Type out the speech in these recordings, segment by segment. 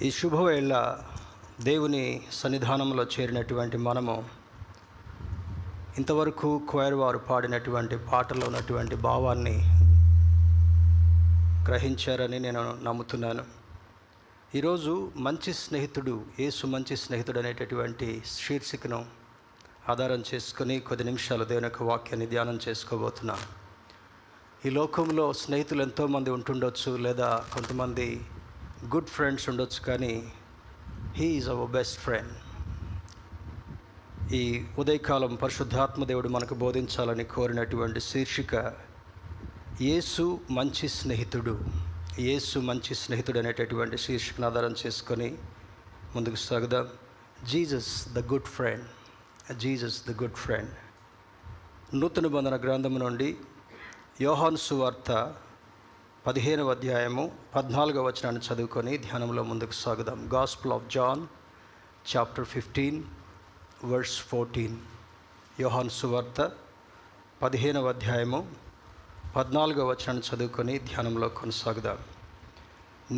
ఈ శుభవేళ దేవుని సన్నిధానంలో చేరినటువంటి మనము ఇంతవరకు క్వైర్ వారు పాడినటువంటి పాటలో ఉన్నటువంటి భావాన్ని గ్రహించారని నేను నమ్ముతున్నాను. ఈరోజు మంచి స్నేహితుడు ఏసు మంచి స్నేహితుడు అనేటటువంటి శీర్షికను ఆధారం చేసుకుని కొద్ది నిమిషాలు దేవుని యొక్క వాక్యాన్ని ధ్యానం చేసుకోబోతున్నాను. ఈ లోకంలో స్నేహితులు ఎంతోమంది ఉంటుండొచ్చు లేదా కొంతమంది గుడ్ ఫ్రెండ్స్ ఉండొచ్చు కానీ he is our best friend ఈ ఉదయకాలం పరిశుద్ధాత్మ దేవుడు మనకు బోధించాలని కోరినటువంటి శీర్షిక యేసు మంచి స్నేహితుడు. యేసు మంచి స్నేహితుడు అనేటటువంటి శీర్షికను ఆధారం చేసుకొని ముందుకు సాగుదాం. Jesus the good friend. Jesus the good friend. నూతన బంధన గ్రంథము నుండి యోహాన్ సువార్త పదిహేనవ అధ్యాయము పద్నాలుగవ వచనాన్ని చదువుకొని ధ్యానంలో ముందుకు సాగుదాం. Gospel of John chapter fifteen verse fourteen యోహాన్ సువార్త పదిహేనవ అధ్యాయము పద్నాలుగవ వచనాన్ని చదువుకొని ధ్యానంలో కొనసాగుదాం.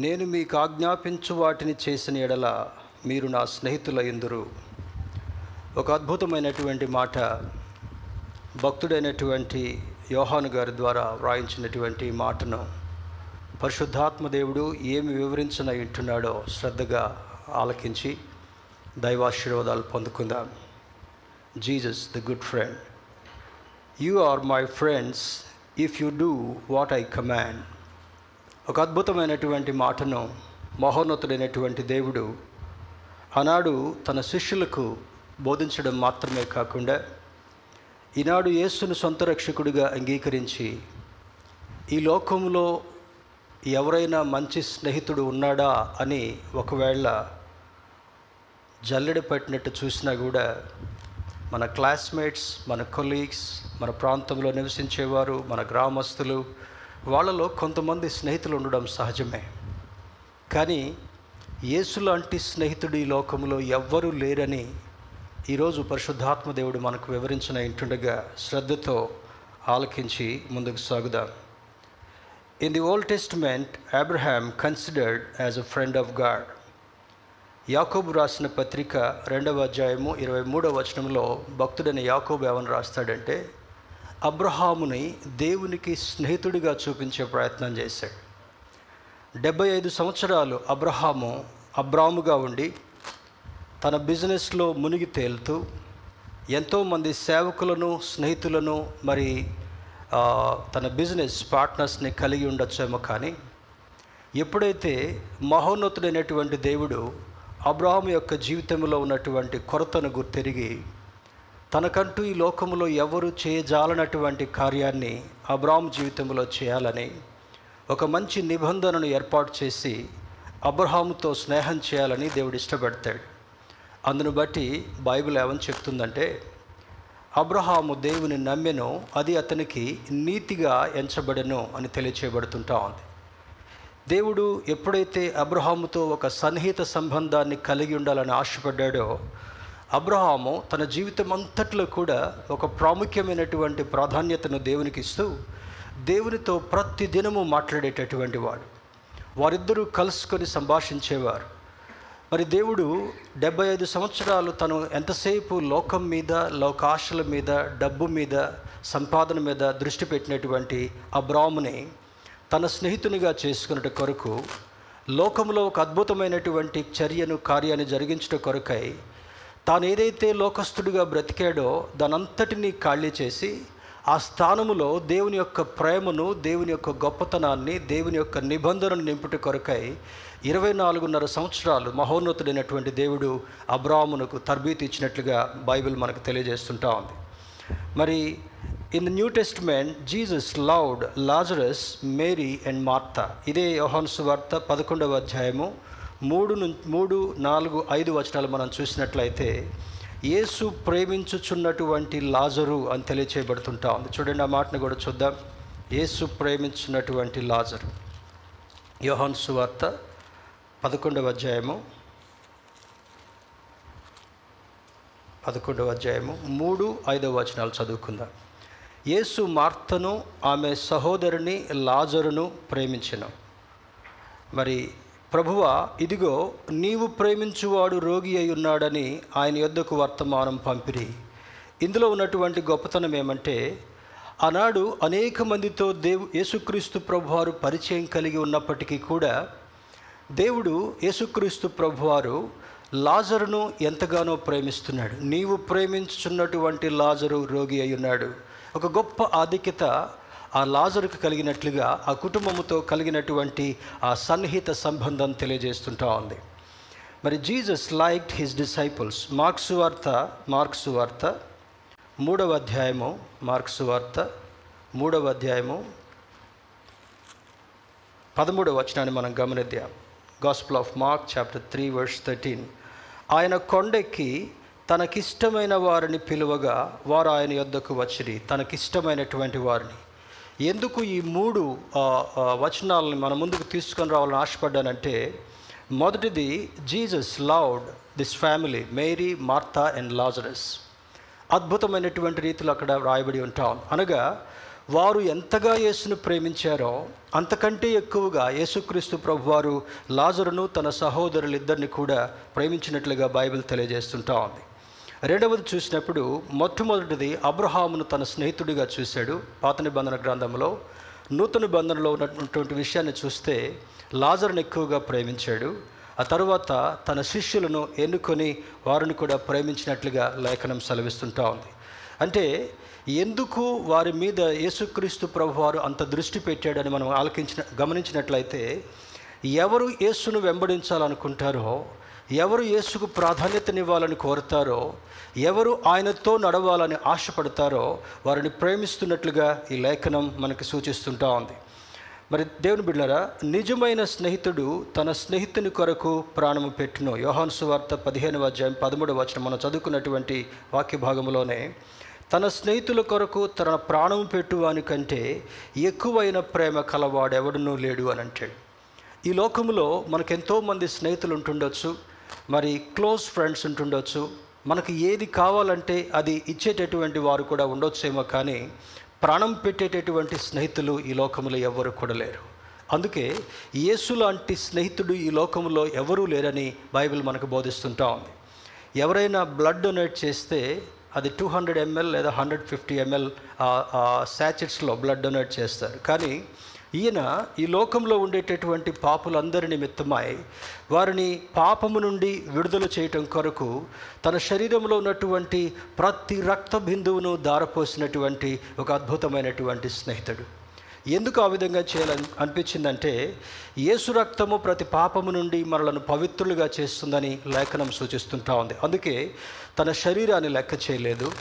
నేను మీకు ఆజ్ఞాపించు వాటిని చేసిన ఎడల మీరు నా స్నేహితులయ్యందురు ఒక అద్భుతమైనటువంటి మాట భక్తుడైనటువంటి యోహాను గారి ద్వారా వ్రాయించినటువంటి మాటను పరిశుద్ధాత్మ దేవుడు ఏమి వివరించిన వింటున్నాడో శ్రద్ధగా ఆలకించి దైవాశీర్వాదాలు పొందుకుందాం. Jesus the good friend. You are my friends if you do what I command. ఒక అద్భుతమైనటువంటి మాటను మహోన్నతుడైనటువంటి దేవుడు ఆనాడు తన శిష్యులకు బోధించడం మాత్రమే కాకుండా ఈనాడు యేసును సొంత రక్షకుడిగా అంగీకరించి ఈ లోకంలో ఎవరైనా మంచి స్నేహితుడు ఉన్నాడా అని ఒకవేళ జల్లెడ పట్టినట్టు చూసినా కూడా మన క్లాస్మేట్స్ మన కొలీగ్స్ మన ప్రాంతంలో నివసించేవారు మన గ్రామస్తులు వాళ్ళలో కొంతమంది స్నేహితులు ఉండడం సహజమే. కానీ యేసు లాంటి స్నేహితుడు ఈ లోకంలో ఎవ్వరూ లేరని ఈరోజు పరిశుద్ధాత్మ దేవుడు మనకు వివరించిన ఇంటుండగా శ్రద్ధతో ఆలకించి ముందుకు సాగుదాం. In the Old Testament, Abraham considered as a friend of God యాకోబు రాసిన పత్రిక రెండవ అధ్యాయము ఇరవై మూడవ వచనంలో భక్తుడైన యాకోబు ఏమని రాస్తాడంటే అబ్రహాముని దేవునికి స్నేహితుడిగా చూపించే ప్రయత్నం చేశాడు. డెబ్బై ఐదు సంవత్సరాలు అబ్రహాము అబ్రాముగా ఉండి తన బిజినెస్లో మునిగి తేలుతూ ఎంతోమంది సేవకులను స్నేహితులను మరి తన బిజినెస్ పార్ట్నర్స్ని కలిగి ఉండొచ్చేమో కానీ ఎప్పుడైతే మహోన్నతుడైనటువంటి దేవుడు అబ్రాహం యొక్క జీవితంలో ఉన్నటువంటి కొరతను గుర్తెరిగి తనకంటూ ఈ లోకములో ఎవరు చేయజాలనటువంటి కార్యాన్ని అబ్రాహాం జీవితంలో చేయాలని ఒక మంచి నిబంధనను ఏర్పాటు చేసి అబ్రహాముతో స్నేహం చేయాలని దేవుడు ఇష్టపడతాడు. అందును బట్టి బైబిల్ ఏమని చెప్తుందంటే అబ్రహాము దేవుని నమ్మెను అది అతనికి నీతిగా ఎంచబడెను అని తెలియచేయబడుతుంటా ఉంది. దేవుడు ఎప్పుడైతే అబ్రహాముతో ఒక సన్నిహిత సంబంధాన్ని కలిగి ఉండాలని ఆశపడ్డాడో అబ్రహాము తన జీవితం అంతట్లో కూడా ఒక ప్రాముఖ్యమైనటువంటి ప్రాధాన్యతను దేవునికి ఇస్తూ దేవునితో ప్రతి దినము మాట్లాడేటటువంటి వాడు. వారిద్దరూ కలుసుకొని సంభాషించేవారు. మరి దేవుడు డెబ్బై ఐదు సంవత్సరాలు తను ఎంతసేపు లోకం మీద లోకాశల మీద డబ్బు మీద సంపాదన మీద దృష్టి పెట్టినటువంటి అబ్రాముని తన స్నేహితునిగా చేసుకున్నట కొరకు లోకంలో ఒక అద్భుతమైనటువంటి చర్యను కార్యాన్ని జరిగించట కొరకై తాను ఏదైతే లోకస్తుడిగా బ్రతికాడో దానంతటినీ ఖాళీ చేసి ఆ స్థానములో దేవుని యొక్క ప్రేమను దేవుని యొక్క గొప్పతనాన్ని దేవుని యొక్క నిబంధనను నింపుటి కొరకై ఇరవై నాలుగున్నర సంవత్సరాలు మహోన్నతుడైనటువంటి దేవుడు అబ్రాహ్మునకు తర్బీతి ఇచ్చినట్లుగా బైబిల్ మనకు తెలియజేస్తుంటా ఉంది. మరి in the new testament Jesus loved Lazarus Mary and Martha. ఇదే యోహాన్స్ వార్త పదకొండవ అధ్యాయము మూడు నుంచి మూడు నాలుగు ఐదు వచనాలు మనం చూసినట్లయితే యేసు ప్రేమించుచున్నటువంటి లాజరు అని తెలియచేయబడుతుంటా ఉంది. చూడండి ఆ మాటను కూడా చూద్దాం. యేసు ప్రేమించున్నటువంటి లాజరు. యోహాను సువార్త పదకొండవ అధ్యాయము. పదకొండవ అధ్యాయము. మూడు ఐదవ వచనాలు చదువుకుందాం. యేసు మార్తను ఆమె సహోదరుని లాజరును ప్రేమించను. మరి ప్రభువా ఇదిగో నీవు ప్రేమించువాడు రోగి అయి ఉన్నాడని ఆయన యొద్దకు వర్తమానం పంపిరి. ఇందులో ఉన్నటువంటి గొప్పతనం ఏమంటే ఆనాడు అనేక మందితో దేవు యేసుక్రీస్తు ప్రభువారు పరిచయం కలిగి ఉన్నప్పటికీ కూడా దేవుడు యేసుక్రీస్తు ప్రభువారు లాజరును ఎంతగానో ప్రేమిస్తున్నాడు. నీవు ప్రేమించుచున్నటువంటి లాజరు రోగి అయి ఉన్నాడు. ఒక గొప్ప ఆధిక్యత ఆ లాజరుకు కలిగినట్లుగా ఆ కుటుంబముతో కలిగినటువంటి ఆ సన్నిహిత సంబంధం తెలియజేస్తుంటా ఉంది. మరి Jesus like his disciples. Mark's వార్త మార్క్సు వార్త మూడవ అధ్యాయము మార్క్స్ వార్త మూడవ అధ్యాయము పదమూడవ వచనాన్ని మనం గమనిద్దాం. Gospel of Mark chapter three verse thirteen ఆయన కొండెక్కి తనకిష్టమైన వారిని పిలువగా వారు ఆయన యొద్దకు వచ్చిరి. తనకిష్టమైనటువంటి వారిని. ఎందుకు ఈ మూడు వచనాలను మన ముందుకు తీసుకొని రావాలని ఆశపడ్డానంటే మొదటిది Jesus loved this family Mary Martha and Lazarus. అద్భుతమైనటువంటి రీతిలో అక్కడ రాయబడి ఉంటాం. అనగా వారు ఎంతగా యేసును ప్రేమించారో అంతకంటే ఎక్కువగా యేసుక్రీస్తు ప్రభు వారు లాజరును తన సహోదరులిద్దరిని కూడా ప్రేమించినట్లుగా బైబిల్ తెలియజేస్తుంటా ఉంది. రెండవది చూసినప్పుడు మొట్టమొదటిది అబ్రహామును తన స్నేహితుడిగా చూశాడు. పాత నిబంధన గ్రంథంలో నూతన నిబంధనలో ఉన్నటువంటి విషయాన్ని చూస్తే లాజర్ను ఎక్కువగా ప్రేమించాడు. ఆ తరువాత తన శిష్యులను ఎన్నుకొని వారిని కూడా ప్రేమించినట్లుగా లేఖనం సెలవిస్తుంటా ఉంది. అంటే ఎందుకు వారి మీద యేసుక్రీస్తు ప్రభు వారు అంత దృష్టి పెట్టాడని మనం ఆలకించిన గమనించినట్లయితే ఎవరు యేసును వెంబడించాలనుకుంటారో ఎవరు యేసుకు ప్రాధాన్యతనివ్వాలని కోరుతారో ఎవరు ఆయనతో నడవాలని ఆశపడతారో వారిని ప్రేమిస్తున్నట్లుగా ఈ లేఖనం మనకు సూచిస్తుంటా ఉంది. మరి దేవుని బిడ్డరా నిజమైన స్నేహితుడు తన స్నేహితుని కొరకు ప్రాణము పెట్టును. యోహాను సువార్త పదిహేను అధ్యాయం పదమూడవ వచనం మనం చదువుకున్నటువంటి వాక్య భాగంలోనే తన స్నేహితుల కొరకు తన ప్రాణం పెట్టువాని కంటే ఎక్కువైన ప్రేమ కలవాడెవడనూ లేడు అని అంటాడు. ఈ లోకంలో మనకెంతోమంది స్నేహితులు ఉంటుండొచ్చు. మరి క్లోజ్ ఫ్రెండ్స్ ఉంటుండొచ్చు. మనకు ఏది కావాలంటే అది ఇచ్చేటటువంటి వారు కూడా ఉండొచ్చేమో కానీ ప్రాణం పెట్టేటటువంటి స్నేహితులు ఈ లోకంలో ఎవ్వరు కూడా లేరు. అందుకే యేసు లాంటి స్నేహితుడు ఈ లోకంలో ఎవరూ లేరని బైబిల్ మనకు బోధిస్తుంటా ఉంది. ఎవరైనా బ్లడ్ డొనేట్ చేస్తే అది టూ హండ్రెడ్ ఎంఎల్ లేదా హండ్రెడ్ ఫిఫ్టీ ఎంఎల్ శాచెట్స్లో బ్లడ్ డొనేట్ చేస్తారు. కానీ ఈయన ఈ లోకంలో ఉండేటటువంటి పాపులందరి నిమిత్తమై వారిని పాపము నుండి విడుదల చేయటం కొరకు తన శరీరంలో ఉన్నటువంటి ప్రతి రక్త బిందువును దారపోసినటువంటి ఒక అద్భుతమైనటువంటి స్నేహితుడు. ఎందుకు ఆ విధంగా చేయాలని అనిపించిందంటే యేసు రక్తము ప్రతి పాపము నుండి మనలను పవిత్రులుగా చేస్తుందని లేఖనం సూచిస్తుంటా ఉంది. అందుకే తన శరీరాన్ని లెక్క చేయలేదు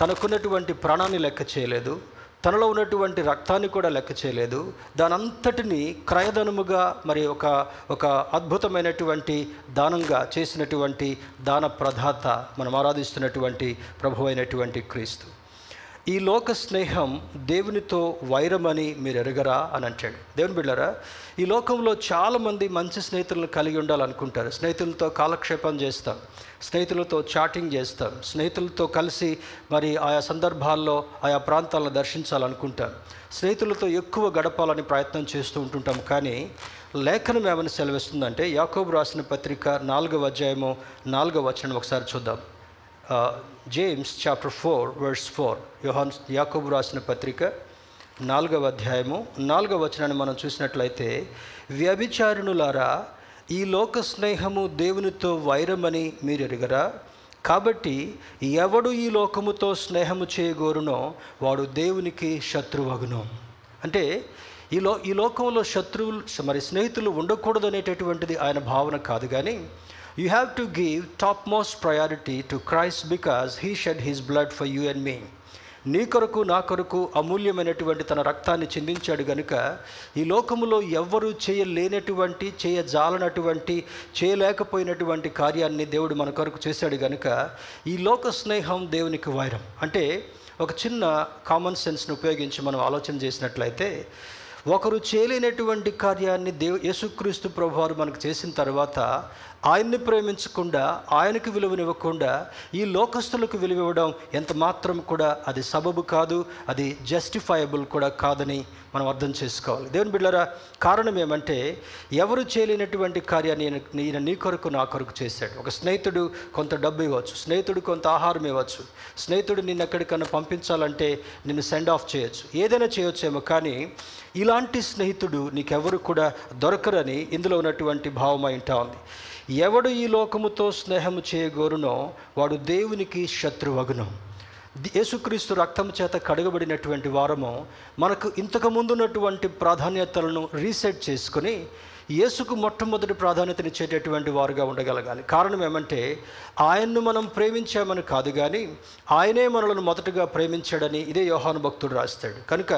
తనకున్నటువంటి ప్రాణాన్ని లెక్క చేయలేదు తనలో ఉన్నటువంటి రక్తాన్ని కూడా లెక్క చేయలేదు. దానంతటిని క్రయధనముగా మరి ఒక ఒక అద్భుతమైనటువంటి దానంగా చేసినటువంటి దాన ప్రదాత మనం ఆరాధిస్తున్నటువంటి ప్రభు అయినటువంటి క్రీస్తు. ఈ లోక స్నేహం దేవునితో వైరమని మీరు ఎరగరా అని అంటాడు. దేవుని బిళ్ళరా ఈ లోకంలో చాలామంది మంచి స్నేహితులను కలిగి ఉండాలనుకుంటారు. స్నేహితులతో కాలక్షేపం చేస్తాం స్నేహితులతో చాటింగ్ చేస్తాం స్నేహితులతో కలిసి మరి ఆయా సందర్భాల్లో ఆయా ప్రాంతాలను దర్శించాలనుకుంటాం. స్నేహితులతో ఎక్కువ గడపాలని ప్రయత్నం చేస్తూ ఉంటుంటాం. కానీ లేఖనం ఏమని సెలవిస్తుందంటే యాకోబు రాసిన పత్రిక నాలుగవ అధ్యాయము నాలుగవ వచనం ఒకసారి చూద్దాం. James chapter four verse four యోహాన్ యాకోబు రాసిన పత్రిక నాలుగవ అధ్యాయము. నాలుగవ వచనాన్ని మనం చూసినట్లయితే వ్యభిచారిణులారా ఈ లోక స్నేహము దేవునితో వైరమని మీరు ఎరుగరా కాబట్టి ఎవడు ఈ లోకముతో స్నేహము చేయగోరునో వాడు దేవునికి శత్రువగును. అంటే ఈ లో ఈ లోకంలో శత్రువులు మరి స్నేహితులు ఉండకూడదు అనేటటువంటిది ఆయన భావన కాదు కానీ you have to give top most priority to Christ because he shed his blood for you and me నీ కొరకు నా కొరకు అమూల్యమైనటువంటి తన రక్తాన్ని చిందించాడు గనుక ఈ లోకములో ఎవ్వరూ చేయలేనటువంటి చేయజాలనటువంటి చేయలేకపోయినటువంటి కార్యాన్ని దేవుడు మన కొరకు చేశాడు గనుక ఈ లోక స్నేహం దేవునికి వైరం. అంటే ఒక చిన్న కామన్ సెన్స్ని ఉపయోగించి మనం ఆలోచన చేసినట్లయితే ఒకరు చేయలేనటువంటి కార్యాన్ని దేవ యేసుక్రీస్తు ప్రభువారు మనకు చేసిన తర్వాత ఆయన్ని ప్రేమించకుండా ఆయనకు విలువనివ్వకుండా ఈ లోకస్తులకు విలువ ఇవ్వడం ఎంత మాత్రం కూడా అది సబబు కాదు అది జస్టిఫైయబుల్ కూడా కాదని మనం అర్థం చేసుకోవాలి. దేవుని బిడ్డరా కారణం ఏమంటే ఎవరు చేయలేనటువంటి కార్యాన్ని ఈయన- నీ కొరకు నా కొరకు చేశాడు. ఒక స్నేహితుడు కొంత డబ్బు ఇవ్వచ్చు స్నేహితుడు కొంత ఆహారం ఇవ్వచ్చు స్నేహితుడు నిన్ను ఎక్కడికన్నా పంపించాలంటే నిన్ను సెండ్ ఆఫ్ చేయొచ్చు. ఏదైనా చేయొచ్చేమో కానీ ఇలాంటి స్నేహితుడు నీకెవరు కూడా దొరకరని ఇందులో ఉన్నటువంటి భావం అయింటా ఉంది. ఎవడు ఈ లోకముతో స్నేహము చేయగోరునో వాడు దేవునికి శత్రువగునం. యేసుక్రీస్తు రక్తం చేత కడగబడినటువంటి వారము మనకు ఇంతకు ముందున్నటువంటి ప్రాధాన్యతలను రీసెట్ చేసుకుని యేసుకు మొట్టమొదటి ప్రాధాన్యతనిచ్చేటటువంటి వారుగా ఉండగలగాలి. కారణం ఏమంటే ఆయన్ను మనం ప్రేమించామని కాదు కానీ ఆయనే మనలను మొదటగా ప్రేమించాడని ఇదే యోహాను భక్తుడు రాస్తాడు. కనుక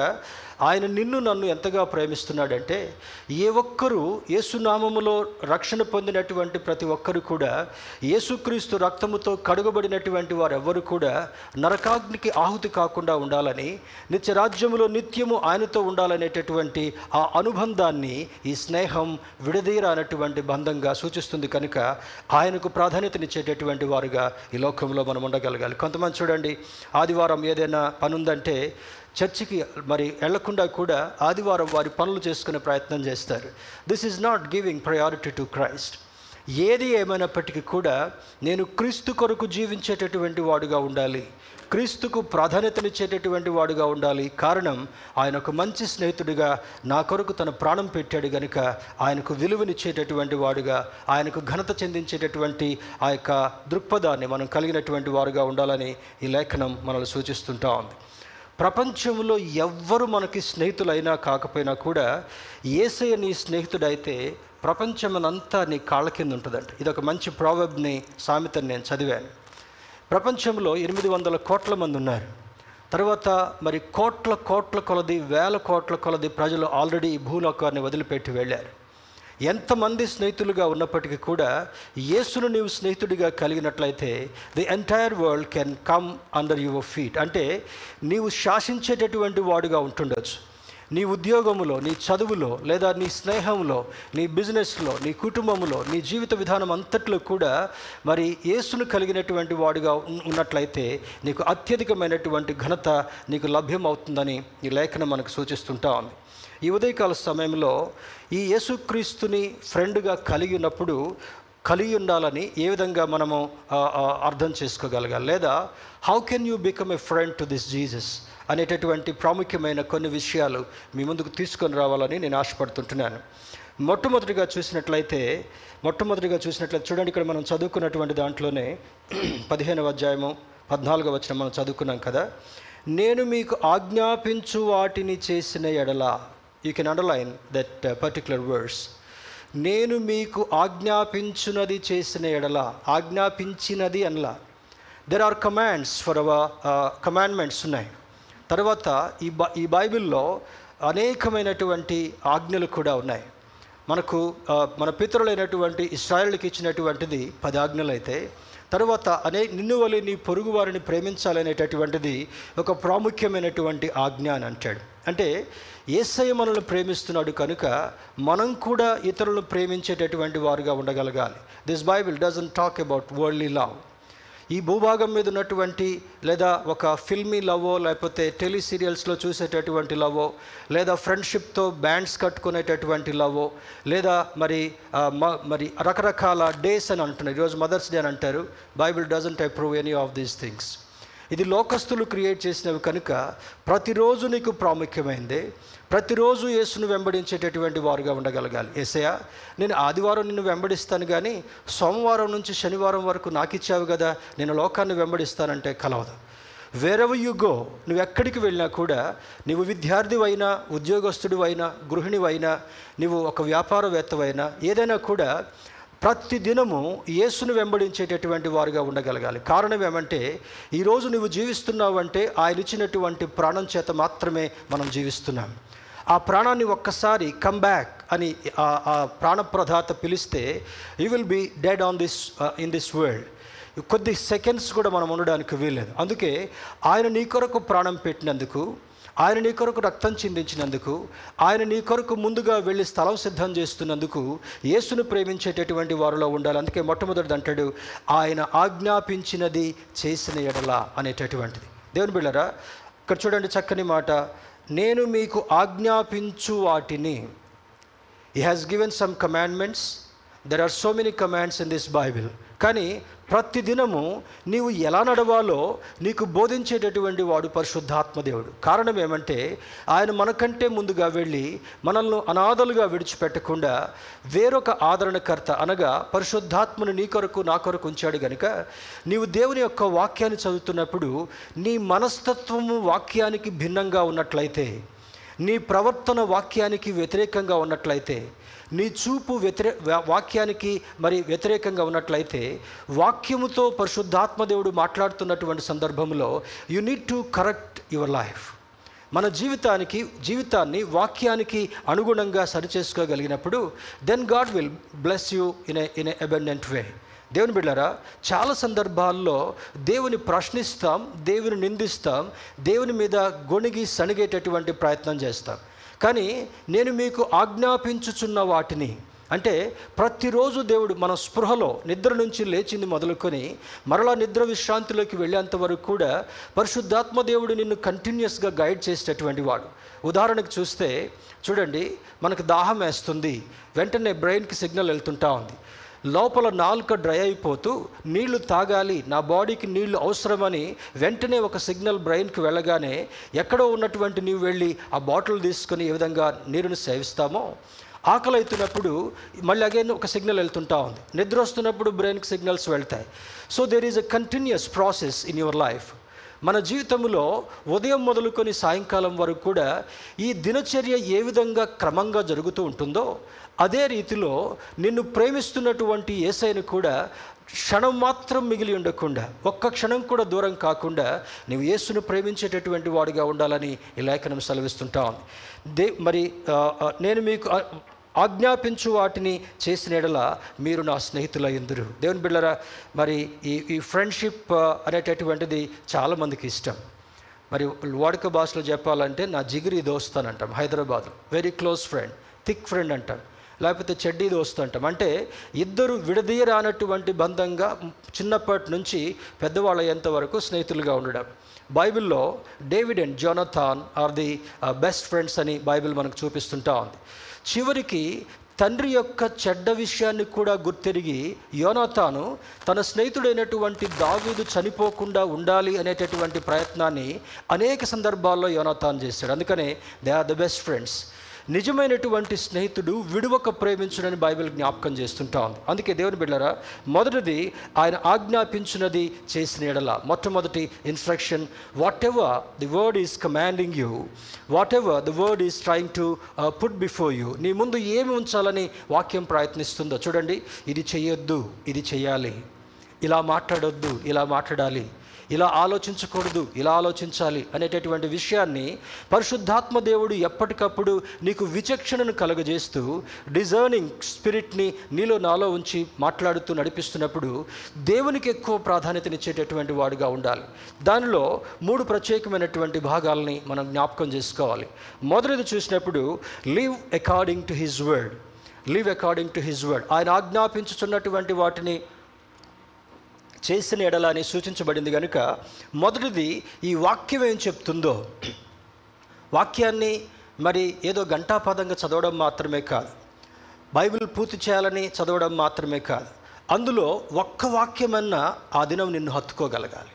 ఆయన నిన్ను నన్ను ఎంతగా ప్రేమిస్తున్నాడంటే ఏ ఒక్కరూ యేసునామములో రక్షణ పొందినటువంటి ప్రతి ఒక్కరు కూడా యేసుక్రీస్తు రక్తముతో కడుగబడినటువంటి వారెవ్వరు కూడా నరకాగ్నికి ఆహుతి కాకుండా ఉండాలని నిత్య రాజ్యములో నిత్యము ఆయనతో ఉండాలనేటటువంటి ఆ అనుబంధాన్ని ఈ స్నేహం విడదీరానటువంటి బంధంగా సూచిస్తుంది కనుక ఆయనకు ప్రాధాన్యతనిచ్చేటటువంటి వారుగా ఈ లోకంలో మనం ఉండగలగాలి. కొంతమంది చూడండి ఆదివారం ఏదైనా పనుందంటే చర్చికి మరి వెళ్ళకుండా కూడా ఆదివారం వారి పనులు చేసుకునే ప్రయత్నం చేస్తారు. This is not giving priority to Christ ఏది ఏమైనప్పటికీ కూడా నేను క్రీస్తు కొరకు జీవించేటటువంటి వాడుగా ఉండాలి. క్రీస్తుకు ప్రాధాన్యతనిచ్చేటటువంటి వాడుగా ఉండాలి. కారణం ఆయన ఒక మంచి స్నేహితుడిగా నా కొరకు తన ప్రాణం పెట్టాడు గనుక ఆయనకు విలువనిచ్చేటటువంటి వాడుగా ఆయనకు ఘనత చెందించేటటువంటి ఆ యొక్క దృక్పథాన్ని మనం కలిగినటువంటి వారుగా ఉండాలని ఈ లేఖనం మనల్ని సూచిస్తుంటా ఉంది. ప్రపంచంలో ఎవ్వరు మనకి స్నేహితులైనా కాకపోయినా కూడా ఏసయ నీ స్నేహితుడైతే ప్రపంచమనంతా నీ కాళ్ళ కింద ఉంటుందంట. ఇది ఒక మంచి ప్రావెబ్ని సామెతని నేను చదివాను. ప్రపంచంలో ఎనిమిది వందల కోట్ల మంది ఉన్నారు. తర్వాత మరి కోట్ల కోట్ల కొలది వేల కోట్ల కొలది ప్రజలు ఆల్రెడీ ఈ భూలోకాన్ని వదిలిపెట్టి వెళ్ళారు. ఎంతమంది స్నేహితులుగా ఉన్నప్పటికీ కూడా యేసును నీవు స్నేహితుడిగా కలిగినట్లయితే the entire world can come under your feet అంటే నీవు శాసించేటటువంటి వాడుగా ఉంటుండొచ్చు. నీ ఉద్యోగములో నీ చదువులో లేదా నీ స్నేహంలో నీ బిజినెస్లో నీ కుటుంబంలో నీ జీవిత విధానం అంతట్లో కూడా మరి యేసును కలిగినటువంటి వాడుగా ఉన్నట్లయితే నీకు అత్యధికమైనటువంటి ఘనత నీకు లభ్యమవుతుందని ఈ లేఖనం మనకు సూచిస్తుంటా ఉంది. ఈ ఉదయకాల సమయంలో ఈ యేసుక్రీస్తుని ఫ్రెండ్గా కలిగి ఉన్నప్పుడు కలిగి ఉండాలని ఏ విధంగా మనము అర్థం చేసుకోగలగాలి? లేదా how can you become a friend to this Jesus అనేటటువంటి ప్రాముఖ్యమైన కొన్ని విషయాలు మీ ముందుకు తీసుకొని రావాలని నేను ఆశపడుతుంటున్నాను. మొట్టమొదటిగా చూసినట్లయితే మొట్టమొదటిగా చూసినట్లయితే చూడండి ఇక్కడ మనం చదువుకున్నటువంటి దాంట్లోనే పదిహేనవ అధ్యాయము పద్నాలుగో వచ్చిన మనం చదువుకున్నాం కదా. నేను మీకు ఆజ్ఞాపించు వాటిని చేసిన ఎడల you can underline that particular words నేను మీకు ఆజ్ఞాపించున్నది చేసిన ఎడల ఆజ్ఞాపించినది అనలా. There are commands for our commandments ఉన్నాయి. తర్వాత ఈ బ ఈ బైబిల్లో అనేకమైనటువంటి ఆజ్ఞలు కూడా ఉన్నాయి. మనకు మన పితరులైనటువంటి ఇస్రాయల్కి ఇచ్చినటువంటిది పది ఆజ్ఞలు అయితే తర్వాత అనే నిన్ను వలి నీ పొరుగు వారిని ప్రేమించాలనేటటువంటిది ఒక ప్రాముఖ్యమైనటువంటి ఆజ్ఞ అని అంటాడు. అంటే ఏసయ్య మనల్ని ప్రేమిస్తున్నాడు కనుక మనం కూడా ఇతరులను ప్రేమించేటటువంటి వారుగా ఉండగలగాలి. This Bible doesn't talk about worldly love ఈ భూభాగం మీద ఉన్నటువంటి లేదా ఒక ఫిల్మీ లవో లేకపోతే టెలి సీరియల్స్లో చూసేటటువంటి లవో లేదా ఫ్రెండ్షిప్తో బ్యాండ్స్ కట్టుకునేటటువంటి లవో లేదా మరి మ- మరి రకరకాల డేస్ అని అంటున్నారు. ఈరోజు మదర్స్ డే అని అంటారు. Bible doesn't approve any of these things ఇది లోకస్తులు క్రియేట్ చేసినవి కనుక ప్రతిరోజు నీకు ప్రాముఖ్యమైంది. ప్రతిరోజు యేసును వెంబడించేటటువంటి వారుగా ఉండగలగాలి. ఏసయ్య నేను ఆదివారం నిన్ను వెంబడిస్తాను కానీ సోమవారం నుంచి శనివారం వరకు నాకు ఇచ్చావు కదా నేను లోకాన్ని వెంబడిస్తానంటే కలవదు. వేరవ యుగో నువ్వు ఎక్కడికి వెళ్ళినా కూడా నువ్వు విద్యార్థివైనా ఉద్యోగస్తుడివైనా గృహిణివైనా నువ్వు ఒక వ్యాపారవేత్తవైనా ఏదైనా కూడా ప్రతి దినము యేసును వెంబడించేటటువంటి వారుగా ఉండగలగాలి. కారణం ఏమంటే ఈరోజు నువ్వు జీవిస్తున్నావంటే ఆయన ఇచ్చినటువంటి ప్రాణం చేత మాత్రమే మనం జీవిస్తున్నాం. ఆ ప్రాణాన్ని ఒక్కసారి కమ్ బ్యాక్ అని ఆ ఆ ప్రాణప్రదాత పిలిస్తే you will be dead on this in this world కొద్ది సెకండ్స్ కూడా మనం ఉండడానికి వీల్లేదు. అందుకే ఆయన నీ కొరకు ప్రాణం పెట్టినందుకు ఆయన నీ కొరకు రక్తం చిందించినందుకు ఆయన నీ కొరకు ముందుగా వెళ్ళి స్థలం సిద్ధం చేస్తున్నందుకు యేసును ప్రేమించేటటువంటి వారిలో ఉండాలి. అందుకే మొట్టమొదటిది అంటాడు ఆయన ఆజ్ఞాపించినది చేసిన ఎడల అనేటటువంటిది. దేవుని బిళ్ళరా ఇక్కడ చూడండి చక్కని మాట. నేను మీకు ఆజ్ఞాపించు వాటిని. He has given some commandments there are so many commands in this Bible కానీ ప్రతి దినము నీవు ఎలా నడవాలో నీకు బోధించేటటువంటి వాడు పరిశుద్ధాత్మ దేవుడు కారణం ఏమంటే ఆయన మనకంటే ముందుగా వెళ్ళి మనల్ని అనాథలుగా విడిచిపెట్టకుండా వేరొక ఆదరణకర్త అనగా పరిశుద్ధాత్మను నీ కొరకు నా కొరకు ఉంచాడు గనుక నీవు దేవుని యొక్క వాక్యాన్ని చదువుతున్నప్పుడు నీ మనస్తత్వము వాక్యానికి భిన్నంగా ఉన్నట్లయితే నీ ప్రవర్తన వాక్యానికి వ్యతిరేకంగా ఉన్నట్లయితే నీ చూపు వ్యతిరే వాక్యానికి మరి వ్యతిరేకంగా ఉన్నట్లయితే వాక్యముతో పరిశుద్ధాత్మ దేవుడు మాట్లాడుతున్నటువంటి సందర్భంలో you need to correct your life మన జీవితానికి జీవితాన్ని వాక్యానికి అనుగుణంగా సరిచేసుకోగలిగినప్పుడు then God will bless you in a in a abundant way దేవుని బిడ్డారా చాలా సందర్భాల్లో దేవుని ప్రశ్నిస్తాం దేవుని నిందిస్తాం దేవుని మీద గొణిగి సణిగేటటువంటి ప్రయత్నం చేస్తాం. కానీ నేను మీకు ఆజ్ఞాపించుచున్న వాటిని అంటే ప్రతిరోజు దేవుడు మన స్పృహలో నిద్ర నుంచి లేచింది మొదలుకొని మరలా నిద్ర విశ్రాంతిలోకి వెళ్ళేంత వరకు కూడా పరిశుద్ధాత్మ దేవుడు నిన్ను కంటిన్యూస్గా గైడ్ చేసేటటువంటి వాడు. ఉదాహరణకు చూస్తే చూడండి మనకు దాహం వేస్తుంది వెంటనే బ్రెయిన్కి సిగ్నల్ వెళ్తుంటా ఉంది. లోపల నాలుక డ్రై అయిపోతూ నీళ్ళు తాగాలి నా బాడీకి నీళ్ళు అవసరమని వెంటనే ఒక సిగ్నల్ బ్రెయిన్కి వెళ్ళగానే ఎక్కడో ఉన్నటువంటి నీవు వెళ్ళి ఆ బాటిల్ తీసుకుని ఏ విధంగా నీరుని సేవిస్తామో ఆకలి అవుతున్నప్పుడు మళ్ళీ అగైన్ ఒక సిగ్నల్ వెళ్తుంటా ఉంది. నిద్ర వస్తున్నప్పుడు బ్రెయిన్కి సిగ్నల్స్ వెళ్తాయి. So there is a continuous process in your life మన జీవితంలో ఉదయం మొదలుకొని సాయంకాలం వరకు కూడా ఈ దినచర్య ఏ విధంగా క్రమంగా జరుగుతూ ఉంటుందో అదే రీతిలో నిన్ను ప్రేమిస్తున్నటువంటి ఏసైను కూడా క్షణం మాత్రం మిగిలి ఉండకుండా ఒక్క క్షణం కూడా దూరం కాకుండా నీవు యేసును ప్రేమించేటటువంటి వాడిగా ఉండాలని ఈ లేఖనం సెలవిస్తుంటాం. దే మరి నేను మీకు ఆజ్ఞాపించు వాటిని చేసిన ఎడల మీరు నా స్నేహితుల ఎందురు. దేవుని బిళ్ళరా మరి ఈ ఈ ఫ్రెండ్షిప్ అనేటటువంటిది చాలామందికి ఇష్టం. మరి వాడుక భాషలో చెప్పాలంటే నా జిగిరి దోస్తాను అంటాం హైదరాబాద్లో very close friend thick friend అంటాం. లేకపోతే చెడ్డీ దోస్తు అంటాం. అంటే ఇద్దరు విడదీయరానటువంటి బంధంగా చిన్నప్పటి నుంచి పెద్దవాళ్ళ వరకు స్నేహితులుగా ఉండడం. బైబిల్లో David and Jonathan are the best friends అని బైబిల్ మనకు చూపిస్తుంటా ఉంది. చివరికి తండ్రి యొక్క చెడ్డ విషయాన్ని కూడా గుర్తెరిగి యోనాతాను తన స్నేహితుడైనటువంటి దావీదు చనిపోకుండా ఉండాలి అనేటటువంటి ప్రయత్నాన్ని అనేక సందర్భాల్లో యోనాతాన్ చేశాడు. అందుకనే they are the best friends. నిజమైనటువంటి స్నేహితుడు విడువక ప్రేమించడని బైబిల్ జ్ఞాపకం చేస్తుంటా ఉంది. అందుకే దేవుని బిడ్డరా మొదటిది ఆయన ఆజ్ఞాపించినది చేసిన ఎడల. మొట్టమొదటి instruction whatever the word is commanding you whatever the word is trying to put before you నీ ముందు ఏమి ఉంచాలని వాక్యం ప్రయత్నిస్తుందో చూడండి. ఇది చేయొద్దు ఇది చేయాలి. ఇలా మాట్లాడొద్దు ఇలా మాట్లాడాలి. ఇలా ఆలోచించకూడదు ఇలా ఆలోచించాలి అనేటటువంటి విషయాన్ని పరిశుద్ధాత్మ దేవుడు ఎప్పటికప్పుడు నీకు విచక్షణను కలుగజేస్తూ డిజర్నింగ్ స్పిరిట్ని నీలో నాలో ఉంచి మాట్లాడుతూ నడిపిస్తున్నప్పుడు దేవునికి ఎక్కువ ప్రాధాన్యతనిచ్చేటటువంటి వాడుగా ఉండాలి. దానిలో మూడు ప్రత్యేకమైనటువంటి భాగాలని మనం జ్ఞాపకం చేసుకోవాలి. మొదటిది చూసినప్పుడు live according to his word live according to his word ఆయన ఆజ్ఞాపించుతున్నటువంటి వాటిని చేసిన ఎడల అని సూచించబడింది కనుక మొదటిది ఈ వాక్యం ఏం చెప్తుందో? వాక్యాన్ని మరి ఏదో ఘంటాపదంగా చదవడం మాత్రమే కాదు. బైబిల్ పూర్తి చేయాలని చదవడం మాత్రమే కాదు. అందులో ఒక్క వాక్యమన్నా ఆ దినం నిన్ను హత్తుకోగలగాలి.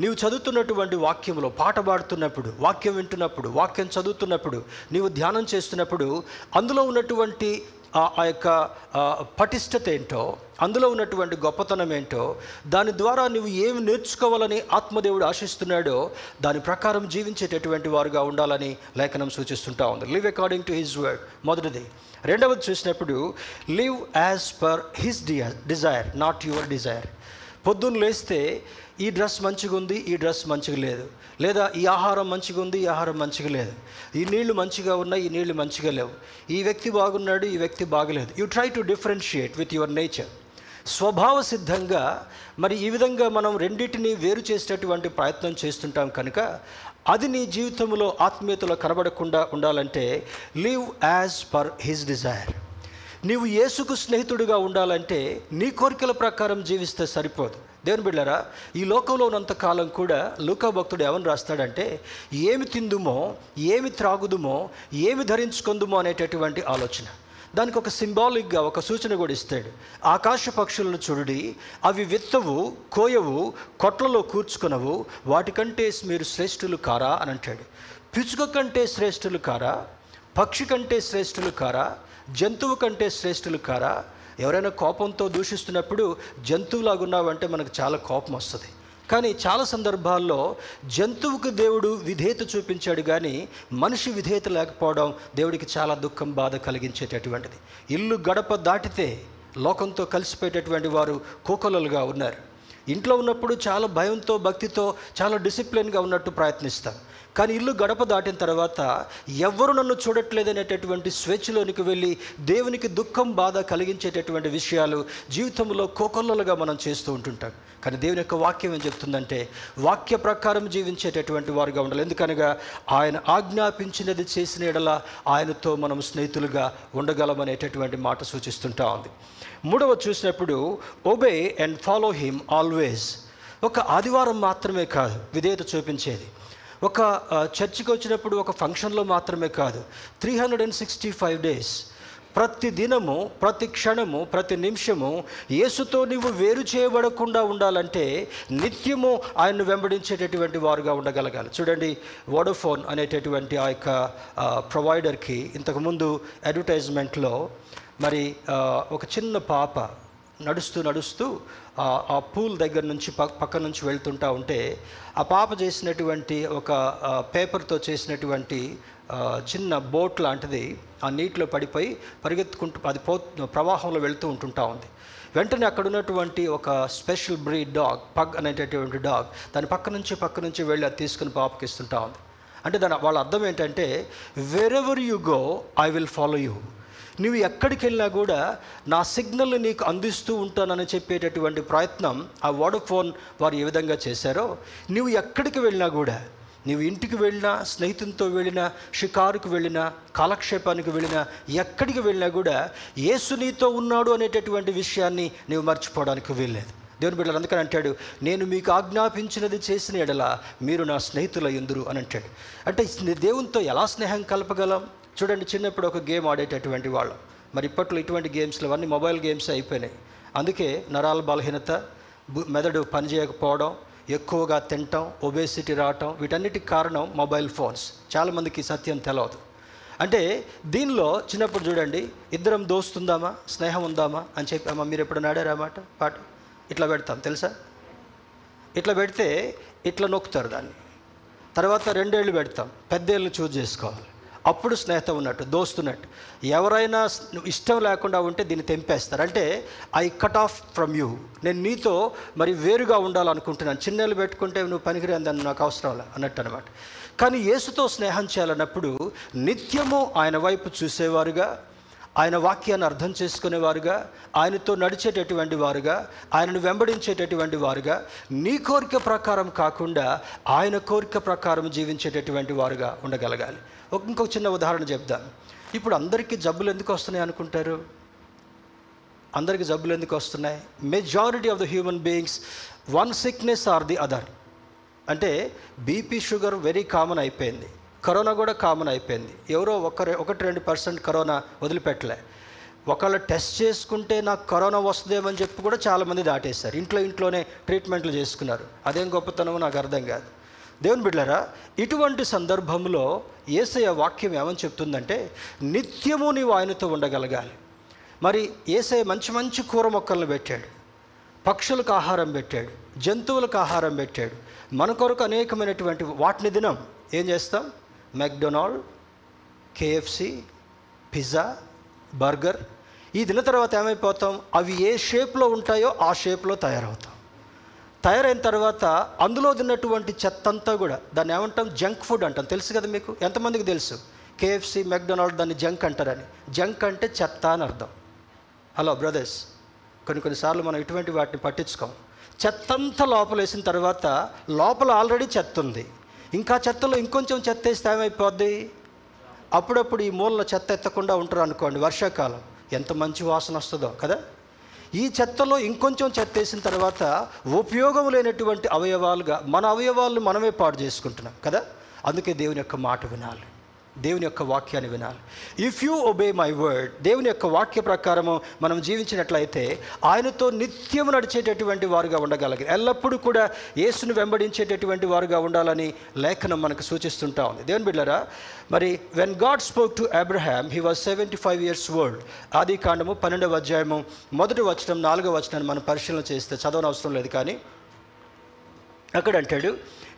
నీవు చదువుతున్నటువంటి వాక్యంలో పాట పాడుతున్నప్పుడు వాక్యం వింటున్నప్పుడు వాక్యం చదువుతున్నప్పుడు నీవు ధ్యానం చేస్తున్నప్పుడు అందులో ఉన్నటువంటి ఆ యొక్క పటిష్టత ఏంటో అందులో ఉన్నటువంటి గొప్పతనం ఏంటో దాని ద్వారా నువ్వు ఏమి నేర్చుకోవాలని ఆత్మదేవుడు ఆశిస్తున్నాడో దాని ప్రకారం జీవించేటటువంటి వారుగా ఉండాలని లేఖనం సూచిస్తుంటా ఉంది. Live according to his word మొదటిది. రెండవది చూసినప్పుడు live as per his desire not your desire పొద్దున్న లేస్తే ఈ డ్రెస్ మంచిగా ఉంది ఈ డ్రెస్ మంచిగా లేదు లేదా ఈ ఆహారం మంచిగా ఉంది ఈ ఆహారం మంచిగా లేదు ఈ నీళ్ళు మంచిగా ఉన్నాయి ఈ నీళ్ళు మంచిగా లేవు. ఈ వ్యక్తి బాగున్నాడు ఈ వ్యక్తి బాగలేదు. You try to differentiate with your nature స్వభావ సిద్ధంగా మరి ఈ విధంగా మనం రెండింటిని వేరు చేసేటటువంటి ప్రయత్నం చేస్తుంటాం కనుక అది నీ జీవితంలో ఆత్మీయతలో కనబడకుండా ఉండాలంటే live as per his desire నీవు యేసుకు స్నేహితుడిగా ఉండాలంటే నీ కోరికల ప్రకారం జీవిస్తే సరిపోదు. దేవుని బిడ్డారా ఈ లోకంలో ఉన్నంత కాలం కూడా లూకా భక్తుడు ఏమని రాస్తాడంటే ఏమి తిందుమో ఏమి త్రాగుదుమో ఏమి ధరించుకుందుమో అనేటటువంటి ఆలోచన. దానికి ఒక సింబాలిక్గా ఒక సూచన కూడా ఇస్తాడు. ఆకాశ పక్షులను చూడుడి అవి విత్తవు కోయవు కొట్లలో కూర్చుకునవు వాటికంటే మీరు శ్రేష్ఠులు కారా అని అంటాడు. పిచుక కంటే శ్రేష్ఠులు కారా పక్షి కంటే శ్రేష్ఠులు కారా జంతువు కంటే శ్రేష్ఠులు కారా ఎవరైనా కోపంతో దూషిస్తున్నప్పుడు జంతువులాగున్నావంటే మనకు చాలా కోపం వస్తుంది. కానీ చాలా సందర్భాల్లో జంతువుకు దేవుడు విధేయత చూపించాడు కానీ మనిషి విధేయత లేకపోవడం దేవుడికి చాలా దుఃఖం బాధ కలిగించేటటువంటిది. ఇల్లు గడప దాటితే లోకంతో కలిసిపోయేటటువంటి వారు కోకొలలుగా ఉన్నారు. ఇంట్లో ఉన్నప్పుడు చాలా భయంతో భక్తితో చాలా డిసిప్లిన్గా ఉన్నట్టు ప్రయత్నిస్తాం కానీ ఇల్లు గడప దాటిన తర్వాత ఎవ్వరు నన్ను చూడట్లేదనేటటువంటి స్వేచ్ఛలోనికి వెళ్ళి దేవునికి దుఃఖం బాధ కలిగించేటటువంటి విషయాలు జీవితంలో కోకొల్లలుగా మనం చేస్తూ ఉంటుంటాం. కానీ దేవుని యొక్క వాక్యం ఏం చెప్తుందంటే వాక్య ప్రకారం జీవించేటటువంటి వారుగా ఉండాలి. ఎందుకనగా ఆయన ఆజ్ఞాపించినది చేసిన ఎడల ఆయనతో మనం స్నేహితులుగా ఉండగలమనేటటువంటి మాట సూచిస్తుంటా ఉంది. మూడవ చూసినప్పుడు obey and follow him always ఒక ఆదివారం మాత్రమే కాదు విధేయత చూపించేది. ఒక చర్చికి వచ్చినప్పుడు ఒక ఫంక్షన్లో మాత్రమే కాదు three hundred and sixty five days ప్రతి దినము ప్రతి క్షణము ప్రతి నిమిషము యేసుతో నీవు వేరు చేయబడకుండా ఉండాలంటే నిత్యము ఆయన్ను వెంబడించేటటువంటి వారుగా ఉండగలగాలి. చూడండి వోడోఫోన్ అనేటటువంటి ఆ యొక్క ప్రొవైడర్కి ఇంతకుముందు అడ్వర్టైజ్మెంట్లో మరి ఒక చిన్న పాప నడుస్తూ నడుస్తూ ఆ పూల్ దగ్గర నుంచి పక్క నుంచి వెళ్తుంటా ఉంటే ఆ పాప చేసినటువంటి ఒక పేపర్తో చేసినటువంటి చిన్న బోట్ లాంటిది ఆ నీటిలో పడిపోయి పరిగెత్తుకుంటూ అది పో ప్రవాహంలో వెళ్తూ ఉంటుంటా ఉంది. వెంటనే అక్కడ ఉన్నటువంటి ఒక స్పెషల్ బ్రీడ్ డాగ్ పగ్ అనేటటువంటి డాగ్ దాని పక్క నుంచి పక్క నుంచి వెళ్ళి అది తీసుకుని పాపకి ఇస్తుంటా ఉంది. అంటే దాని వాళ్ళ అర్థం ఏంటంటే wherever you go I will follow you నువ్వు ఎక్కడికి వెళ్ళినా కూడా నా సిగ్నల్ని నీకు అందిస్తూ ఉంటానని చెప్పేటటువంటి ప్రయత్నం ఆ వోడఫోన్ వారు ఏ విధంగా చేశారో నువ్వు ఎక్కడికి వెళ్ళినా కూడా నువ్వు ఇంటికి వెళ్ళినా స్నేహితులతో వెళ్ళినా షికారుకు వెళ్ళినా కాలక్షేపానికి వెళ్ళినా ఎక్కడికి వెళ్ళినా కూడా యేసు నీతో ఉన్నాడు అనేటటువంటి విషయాన్ని నువ్వు మర్చిపోవడానికి వీల్లేదు. దేవుని బిడ్డలు అందుకని అంటాడు నేను మీకు ఆజ్ఞాపించినది చేసిన ఎడల మీరు నా స్నేహితుల ఎందురు అని అంటాడు. అంటే దేవునితో ఎలా స్నేహం కలపగలం? చూడండి చిన్నప్పుడు ఒక గేమ్ ఆడేటటువంటి వాళ్ళం. మరి ఇప్పట్లో ఇటువంటి గేమ్స్లో అన్నీ మొబైల్ గేమ్స్ అయిపోయినాయి. అందుకే నరాల బలహీనత మెదడు పనిచేయకపోవడం ఎక్కువగా తినటం ఒబేసిటీ రావటం వీటన్నిటికి కారణం మొబైల్ ఫోన్స్. చాలామందికి సత్యం తెలవదు. అంటే దీనిలో చిన్నప్పుడు చూడండి ఇద్దరం దోస్తుందామా స్నేహం ఉందామా అని చెప్పి అమ్మ మీరు ఎప్పుడు నాడారా మాట పాట? ఇట్లా పెడతాం తెలుసా? ఇట్లా పెడితే ఇట్లా నొక్కుతారు దాన్ని. తర్వాత రెండేళ్ళు పెడతాం. పెద్దేళ్ళు చూజ్ చేసుకోవాలి. అప్పుడు స్నేహితం ఉన్నట్టు దోస్తున్నట్టు ఎవరైనా ఇష్టం లేకుండా ఉంటే దీన్ని తెంపేస్తారు. అంటే I cut off from you. నేను నీతో మరి వేరుగా ఉండాలనుకుంటున్నాను. చిన్నేళ్ళు పెట్టుకుంటే నువ్వు పనికిరాందని నాకు అవసరం అన్నట్టు అనమాట కానీ యేసుతో స్నేహం చేయాలన్నప్పుడు నిత్యము ఆయన వైపు చూసేవారుగా ఆయన వాక్యాన్ని అర్థం చేసుకునేవారుగా ఆయనతో నడిచేటటువంటి వారుగా ఆయనను వెంబడించేటటువంటి వారుగా నీ కోరిక ప్రకారం కాకుండా ఆయన కోరిక ప్రకారం జీవించేటటువంటి వారుగా ఉండగలగాలి. ఇంకొక చిన్న ఉదాహరణ చెప్దాం. ఇప్పుడు అందరికీ జబ్బులు ఎందుకు వస్తున్నాయి అనుకుంటారు? అందరికీ జబ్బులు ఎందుకు వస్తున్నాయి? Majority of the human beings one sickness or the other అంటే బీపీ షుగర్ వెరీ కామన్ అయిపోయింది. కరోనా కూడా కామన్ అయిపోయింది. ఎవరో ఒకరి ఒకటి రెండు పర్సెంట్ కరోనా వదిలిపెట్టలే. ఒకళ్ళు టెస్ట్ చేసుకుంటే నాకు కరోనా వస్తుందేమని చెప్పి కూడా చాలామంది దాటేశారు. ఇంట్లో ఇంట్లోనే ట్రీట్మెంట్లు చేసుకున్నారు. అదేం గొప్పతనమో నాకు అర్థం కాదు. దేవుని బిడ్డలారా ఇటువంటి సందర్భంలో ఏసయ్య వాక్యం ఏమని చెప్తుందంటే నిత్యము నీవు ఆయనతో ఉండగలగాలి. మరి ఏసయ మంచి మంచి కూర మొక్కలను పెట్టాడు. పక్షులకు ఆహారం పెట్టాడు. జంతువులకు ఆహారం పెట్టాడు. మన కొరకు అనేకమైనటువంటి వాటిని దినం ఏం చేస్తాం? మెక్డొనాల్డ్ కేఎఫ్సి పిజ్జా బర్గర్ ఈ దిన తర్వాత ఏమైపోతాం? అవి ఏ షేప్లో ఉంటాయో ఆ షేప్లో తయారవుతాం. తయారైన తర్వాత అందులో తిన్నటువంటి చెత్త అంతా కూడా దాన్ని ఏమంటాం? జంక్ ఫుడ్ అంటాం. తెలుసు కదా మీకు? ఎంతమందికి తెలుసు? కేఎఫ్సి మెక్డొనాల్డ్ దాన్ని జంక్ అంటారని. జంక్ అంటే చెత్త అని అర్థం. హలో బ్రదర్స్ కొన్ని కొన్నిసార్లు మనం ఇటువంటి వాటిని పట్టించుకోం. చెత్తంతా లోపల వేసిన తర్వాత లోపల ఆల్రెడీ చెత్త ఉంది ఇంకా చెత్తలో ఇంకొంచెం చెత్త వేస్తే ఏమైపోద్ది? అప్పుడప్పుడు ఈ మూలలో చెత్త ఎత్తకుండా ఉంటారు అనుకోండి వర్షాకాలం. ఎంత మంచి వాసన వస్తుందో కదా? ఈ చెత్తలో ఇంకొంచెం చెత్త వేసిన తర్వాత ఉపయోగం లేనటువంటి అవయవాలుగా మన అవయవాలను మనమే పాడు చేసుకుంటున్నాం కదా? అందుకే దేవుని యొక్క మాట వినాలి. దేవుని యొక్క వాక్యాన్ని వినాలి. If you obey my word దేవుని యొక్క వాక్య ప్రకారము మనం జీవించినట్లయితే ఆయనతో నిత్యము నడిచేటటువంటి వారుగా ఉండగలగాలి ఎల్లప్పుడూ కూడా యేసును వెంబడించేటటువంటి వారుగా ఉండాలని లేఖనం మనకు సూచిస్తుంటా ఉంది. దేవుని బిడ్డరా మరి when God spoke to Abraham he was seventy five years old ఆది కాండము పన్నెండవ అధ్యాయము మొదటి వచనం నాలుగవ వచనాన్ని మనం పరిశీలన చేస్తే చదవనవసరం లేదు కానీ అక్కడ అంటాడు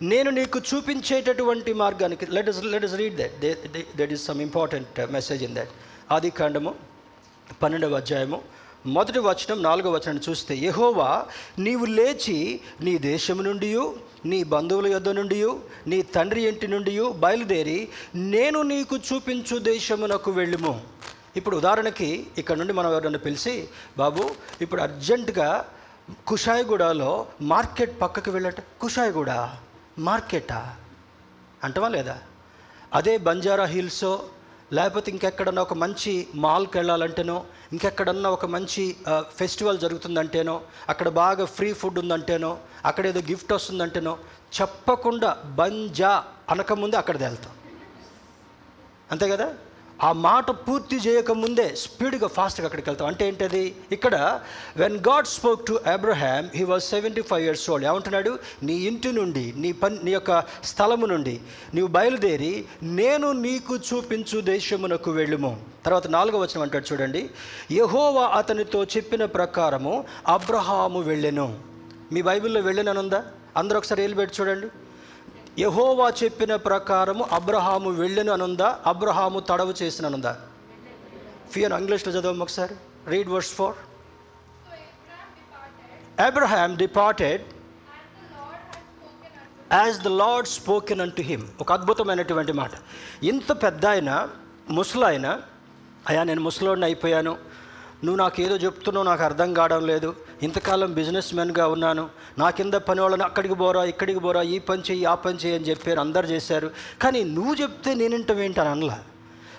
నేను నీకు చూపించేటటువంటి మార్గానికి let us let us read that that is some important message in that ఆది కాండము పన్నెండవ అధ్యాయము మొదటి వచనం నాలుగవ వచనం చూస్తే యహోవా నీవు లేచి నీ దేశము నుండి నీ బంధువుల యొద్ద నుండి నీ తండ్రి ఇంటి నుండి బయలుదేరి నేను నీకు చూపించు దేశమునకు వెళ్ళుము. ఇప్పుడు ఉదాహరణకి ఇక్కడ నుండి మనం ఎవరైనా పిలిచి బాబు ఇప్పుడు అర్జెంటుగా కుషాయిగూడలో మార్కెట్ పక్కకి వెళ్ళట కుషాయిగూడ మార్కెటా? అంటవా లేదా? అదే బంజారా హిల్సో లేకపోతే ఇంకెక్కడన్నా ఒక మంచి మాల్కి వెళ్ళాలంటేనో ఇంకెక్కడన్నా ఒక మంచి ఫెస్టివల్ జరుగుతుందంటేనో అక్కడ బాగా ఫ్రీ ఫుడ్ ఉందంటేనో అక్కడ ఏదో గిఫ్ట్ వస్తుందంటేనో చెప్పకుండా బంజా అనకముందే అక్కడికి వెళ్తాం. అంతే కదా? ఆ మాట పూర్తి చేయకముందే స్పీడ్గా ఫాస్ట్గా అక్కడికి వెళ్తాం. అంటే ఏంటది? ఇక్కడ when God spoke to Abraham he was seventy five years old ఏమంటున్నాడు? నీ ఇంటి నుండి నీ పని నీ యొక్క స్థలము నుండి నీవు బయలుదేరి నేను నీకు చూపించు దేశమునకు వెళ్ళుము. తర్వాత నాలుగో వచనం అంటాడు చూడండి. యహోవా అతనితో చెప్పిన ప్రకారము అబ్రహాము వెళ్ళెను. మీ బైబిల్లో వెళ్ళిననుందా? అందరూ ఒకసారి వెళ్ళి పెట్టి చూడండి. యహోవా చెప్పిన ప్రకారము అబ్రహాము వెళ్ళను అనుందా అబ్రహాము తడవు చేసిన అనుందా ఫియర్ ఇంగ్లీష్లో చదవం ఒకసారి. Read verse four Abraham departed as the Lord spoken unto him ఒక అద్భుతమైనటువంటి మాట. ఇంత పెద్ద ఆయన ముసలాయన అయా నేను ముసలోడిని అయిపోయాను. నువ్వు నాకు ఏదో చెప్తున్నావు నాకు అర్థం కావడం లేదు. ఇంతకాలం బిజినెస్ మెన్గా ఉన్నాను. నా కింద పని వాళ్ళని అక్కడికి పోరా ఇక్కడికి పోరా ఈ పని చెయ్యి ఆ పని చెయ్యి అని చెప్పారు అందరు చేశారు. కానీ నువ్వు చెప్తే నేనింటాం ఏంటని అనలా.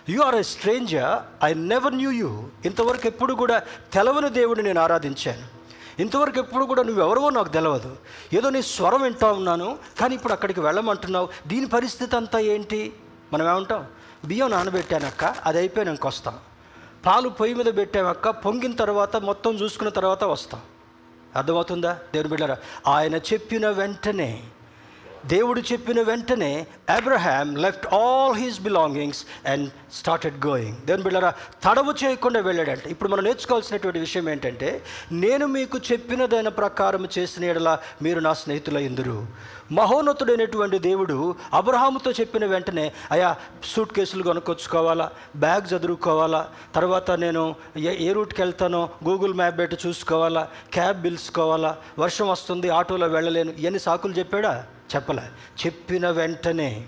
You are a stranger I never knew you ఇంతవరకు ఎప్పుడు కూడా తెలవని దేవుడిని నేను ఆరాధించాను. ఇంతవరకు ఎప్పుడు కూడా నువ్వెవరవో నాకు తెలియదు ఏదో నీ స్వరం వింటా ఉన్నాను కానీ ఇప్పుడు అక్కడికి వెళ్ళమంటున్నావు. దీని పరిస్థితి అంతా ఏంటి? మనం ఏమంటాం బియ్యం నానబెట్టానక్క అది అయిపోయినాక వస్తాం పాలు పొయ్యి మీద పెట్టామక్క పొంగిన తర్వాత మొత్తం చూసుకున్న తర్వాత వస్తాం. అర్థమవుతుందా? దేవుని బిడ్డారా ఆయన చెప్పిన వెంటనే దేవుడు చెప్పిన వెంటనే Abraham left all his belongings and started going దేవుని బిళ్ళరా తడవు చేయకుండా వెళ్ళాడంట. ఇప్పుడు మనం నేర్చుకోవాల్సినటువంటి విషయం ఏంటంటే నేను మీకు చెప్పినదైన ప్రకారం చేసిన ఎడల మీరు నా స్నేహితుల ఎందురు మహోన్నతుడైనటువంటి దేవుడు అబ్రహాముతో చెప్పిన వెంటనే అయా సూట్ కేసులు కొనుక్కొచ్చుకోవాలా? బ్యాగ్ చదువుకోవాలా తర్వాత నేను ఏ ఏ రూట్కి వెళ్తానో గూగుల్ మ్యాప్ పెట్టి చూసుకోవాలా? క్యాబ్ పిలుచుకోవాలా? వర్షం వస్తుంది ఆటోలో వెళ్ళలేను. ఇవన్నీ సాకులు చెప్పాడా? చెప్పలే. చెప్పిన వెంటనే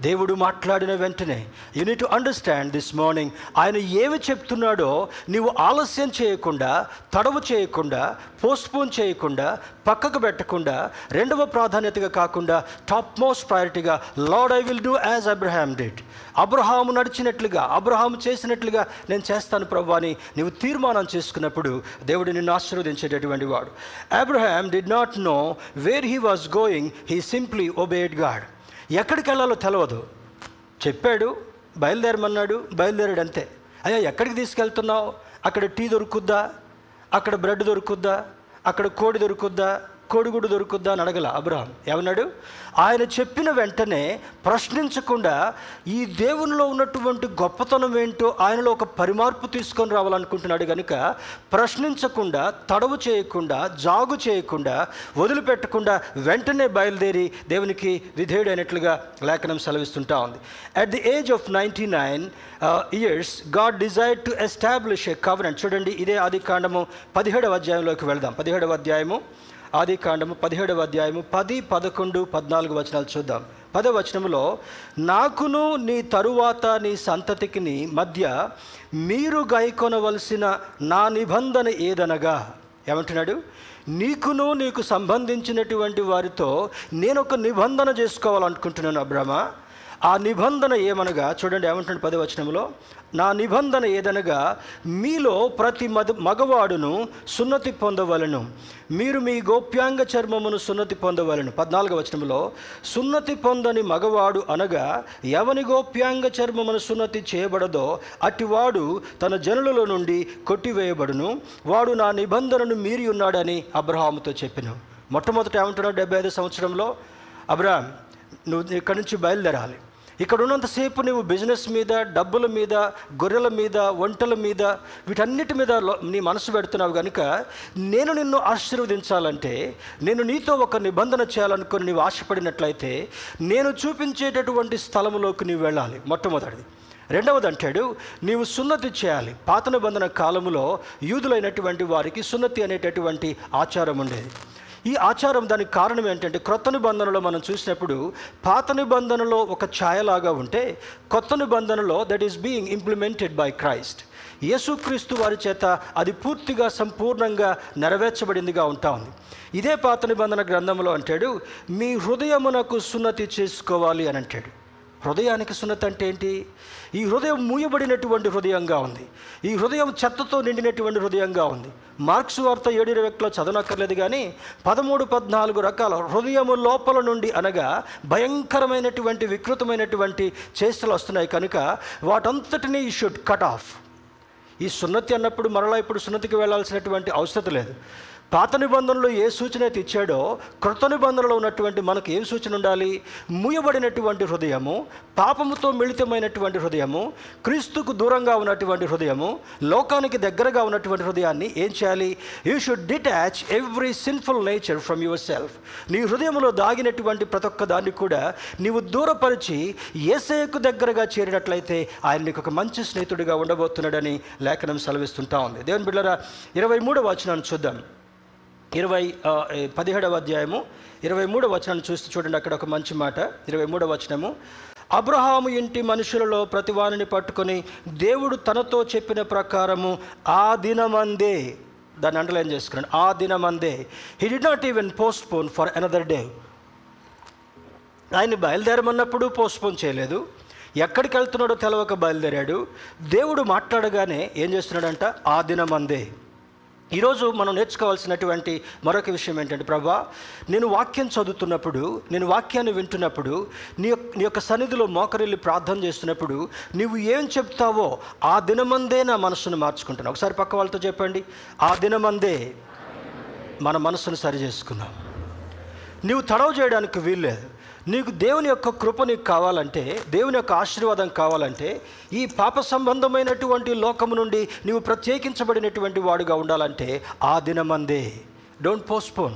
దేవుడు మాట్లాడిన వెంటనే you need to understand this morning ఆయన ఏమి చెప్తున్నాడో నీవు ఆలస్యం చేయకుండా తడవు చేయకుండా పోస్ట్పోన్ చేయకుండా పక్కకు పెట్టకుండా రెండవ ప్రాధాన్యతగా కాకుండా top most ప్రయారిటీగా Lord I will do as Abraham did Abraham నడిచినట్లుగా అబ్రహాము చేసినట్లుగా నేను చేస్తాను ప్రభు అని నీవు తీర్మానం చేసుకున్నప్పుడు దేవుడు నిన్ను ఆశీర్వదించేటటువంటి వాడు. Abraham did not know where he was going he simply obeyed God ఎక్కడికి వెళ్ళాలో తెలియదు చెప్పాడు బయలుదేరమన్నాడు బయలుదేరాడు అంతే అయ్యా ఎక్కడికి తీసుకెళ్తున్నావు? అక్కడ టీ దొరుకుద్దా? అక్కడ బ్రెడ్ దొరుకుద్దా? అక్కడ కోడి దొరుకుద్దా? కొడుగుడు దొరుకుద్దా అని అడగల అబ్రహాం. ఏమన్నాడు? ఆయన చెప్పిన వెంటనే ప్రశ్నించకుండా ఈ దేవునిలో ఉన్నటువంటి గొప్పతనం ఏంటో ఆయనలో ఒక పరిమార్పు తీసుకొని రావాలనుకుంటున్నాడు కనుక ప్రశ్నించకుండా తడవు చేయకుండా జాగు చేయకుండా వదిలిపెట్టకుండా వెంటనే బయలుదేరి దేవునికి విధేయుడైనట్లుగా లేఖనం సెలవిస్తుంటా ఉంది. At the age of ninety nine years God desire to establish a covenant చూడండి ఇదే ఆది కాండము పదిహేడవ అధ్యాయంలోకి వెళ్దాం. పదిహేడవ అధ్యాయము ఆది కాండము పదిహేడవ అధ్యాయము పది పదకొండు పద్నాలుగు వచనాలు చూద్దాం. పదవచనములో నాకును నీ తరువాత నీ సంతతికిని మధ్య మీరు గైకొనవలసిన నా నిబంధన ఏదనగా? ఏమంటున్నాడు? నీకును నీకు సంబంధించినటువంటి వారితో నేను ఒక నిబంధన చేసుకోవాలనుకుంటున్నాను అబ్రహ్మ. ఆ నిబంధన ఏమనగా చూడండి ఏమంటుంది పదవచనంలో నా నిబంధన ఏదనగా మీలో ప్రతి మద మగవాడును సున్నతి పొందవలను. మీరు మీ గోప్యాంగ చర్మమును సున్నతి పొందవలను. పద్నాలుగవ వచనంలో సున్నతి పొందని మగవాడు అనగా ఎవని గోప్యాంగ చర్మమును సున్నతి చేయబడదో అటివాడు తన జనులలో నుండి కొట్టివేయబడును. వాడు నా నిబంధనను మీరి ఉన్నాడని అబ్రహాముతో చెప్పిన. మొట్టమొదట ఏమంటున్నాడు డెబ్బై ఐదు సంవత్సరంలో? అబ్రహాం నువ్వు ఇక్కడి నుంచి బయలుదేరాలి. ఇక్కడ ఉన్నంతసేపు నువ్వు బిజినెస్ మీద డబ్బుల మీద గొర్రెల మీద వంటల మీద వీటన్నిటి మీద నీ మనసు పెడుతున్నావు కనుక నేను నిన్ను ఆశీర్వదించాలంటే నేను నీతో ఒక నిబంధన చేయాలనుకుని నీవు ఆశపడినట్లయితే నేను చూపించేటటువంటి స్థలములోకి నీవు వెళ్ళాలి మొట్టమొదటిది. రెండవది అంటాడు నీవు సున్నతి చేయాలి. పాత నిబంధన కాలంలో యూదులైనటువంటి వారికి సున్నతి అనేటటువంటి ఆచారం ఉండేది. ఈ ఆచారం దానికి కారణం ఏంటంటే క్రొత్త నిబంధనలో మనం చూసినప్పుడు పాత నిబంధనలో ఒక ఛాయలాగా ఉంటే కొత్త నిబంధనలో that is being implemented by Christ యేసుక్రీస్తు వారి చేత అది పూర్తిగా సంపూర్ణంగా నెరవేర్చబడిందిగా ఉంటా ఉంది. ఇదే పాత నిబంధన గ్రంథంలో అంటాడు మీ హృదయమునకు సున్నతి చేసుకోవాలి అని అంటాడు. హృదయానికి సున్నతి అంటే ఏంటి? ఈ హృదయం మూయబడినటువంటి హృదయంగా ఉంది. ఈ హృదయం చెత్తతో నిండినటువంటి హృదయంగా ఉంది. మార్క్స్ వార్త ఏడు ఇరవై ఒకటిలో చదవనక్కర్లేదు కానీ పదమూడు పద్నాలుగు రకాల హృదయము లోపల నుండి అనగా భయంకరమైనటువంటి వికృతమైనటువంటి చేష్టలు వస్తున్నాయి. కనుక వాటంతటినీ ఈ షుడ్ కట్ ఆఫ్ ఈ సున్నతి అన్నప్పుడు మరలా ఇప్పుడు సున్నతికి వెళ్ళాల్సినటువంటి అవసరం లేదు. పాత నిబంధనలో ఏ సూచన అయితే ఇచ్చాడో కృత నిబంధనలో ఉన్నటువంటి మనకు ఏం సూచన ఉండాలి? మూయబడినటువంటి హృదయము పాపముతో మిళితమైనటువంటి హృదయము క్రీస్తుకు దూరంగా ఉన్నటువంటి హృదయము లోకానికి దగ్గరగా ఉన్నటువంటి హృదయాన్ని ఏం చేయాలి? You should detach every sinful nature from yourself నీ హృదయంలో దాగినటువంటి ప్రతి ఒక్క దాన్ని కూడా నీవు దూరపరిచి ఏసయ్యకు దగ్గరగా చేరినట్లయితే ఆయన నీకు ఒక మంచి స్నేహితుడిగా ఉండబోతున్నాడని లేఖనం సెలవిస్తుంటా ఉంది. దేవుని బిడ్డరా ఇరవై మూడవ వచనాన్ని చూద్దాం. ఇరవై పదిహేడవ అధ్యాయము ఇరవై మూడవ వచనాన్ని చూస్తూ చూడండి అక్కడ ఒక మంచి మాట. ఇరవై మూడవ వచనము. అబ్రహాము ఇంటి మనుషులలో ప్రతివానిని పట్టుకొని దేవుడు తనతో చెప్పిన ప్రకారము ఆ దినమందే దాన్ని అండర్లైన్ చేసుకున్నాను ఆ దినమందే. He did not even postpone for another day ఆయన బయలుదేరమన్నప్పుడు పోస్ట్పోన్ చేయలేదు. ఎక్కడికి వెళ్తున్నాడో తెలవక బయలుదేరాడు. దేవుడు మాట్లాడగానే ఏం చేస్తున్నాడంట? ఆ దినమందే. ఈరోజు మనం నేర్చుకోవాల్సినటువంటి మరొక విషయం ఏంటంటే ప్రభా నేను వాక్యం చదువుతున్నప్పుడు నేను వాక్యాన్ని వింటున్నప్పుడు నీ యొక్క నీ యొక్క సన్నిధిలో మోకరిల్లి ప్రార్థన చేస్తున్నప్పుడు నువ్వు ఏం చెప్తావో ఆ దినమందే నా మనస్సును మార్చుకుంటాను ఒకసారి పక్క వాళ్ళతో చెప్పండి. ఆ దినమందే మన మనస్సును సరి చేసుకున్నాం నీవు తడవ చేయడానికి వీల్లేదు. నీకు దేవుని యొక్క కృప నీకు కావాలంటే దేవుని యొక్క ఆశీర్వాదం కావాలంటే ఈ పాప సంబంధమైనటువంటి లోకము నుండి నీవు ప్రత్యేకించబడినటువంటి వాడుగా ఉండాలంటే ఆ దినమందే. డోంట్ పోస్ట్పోన్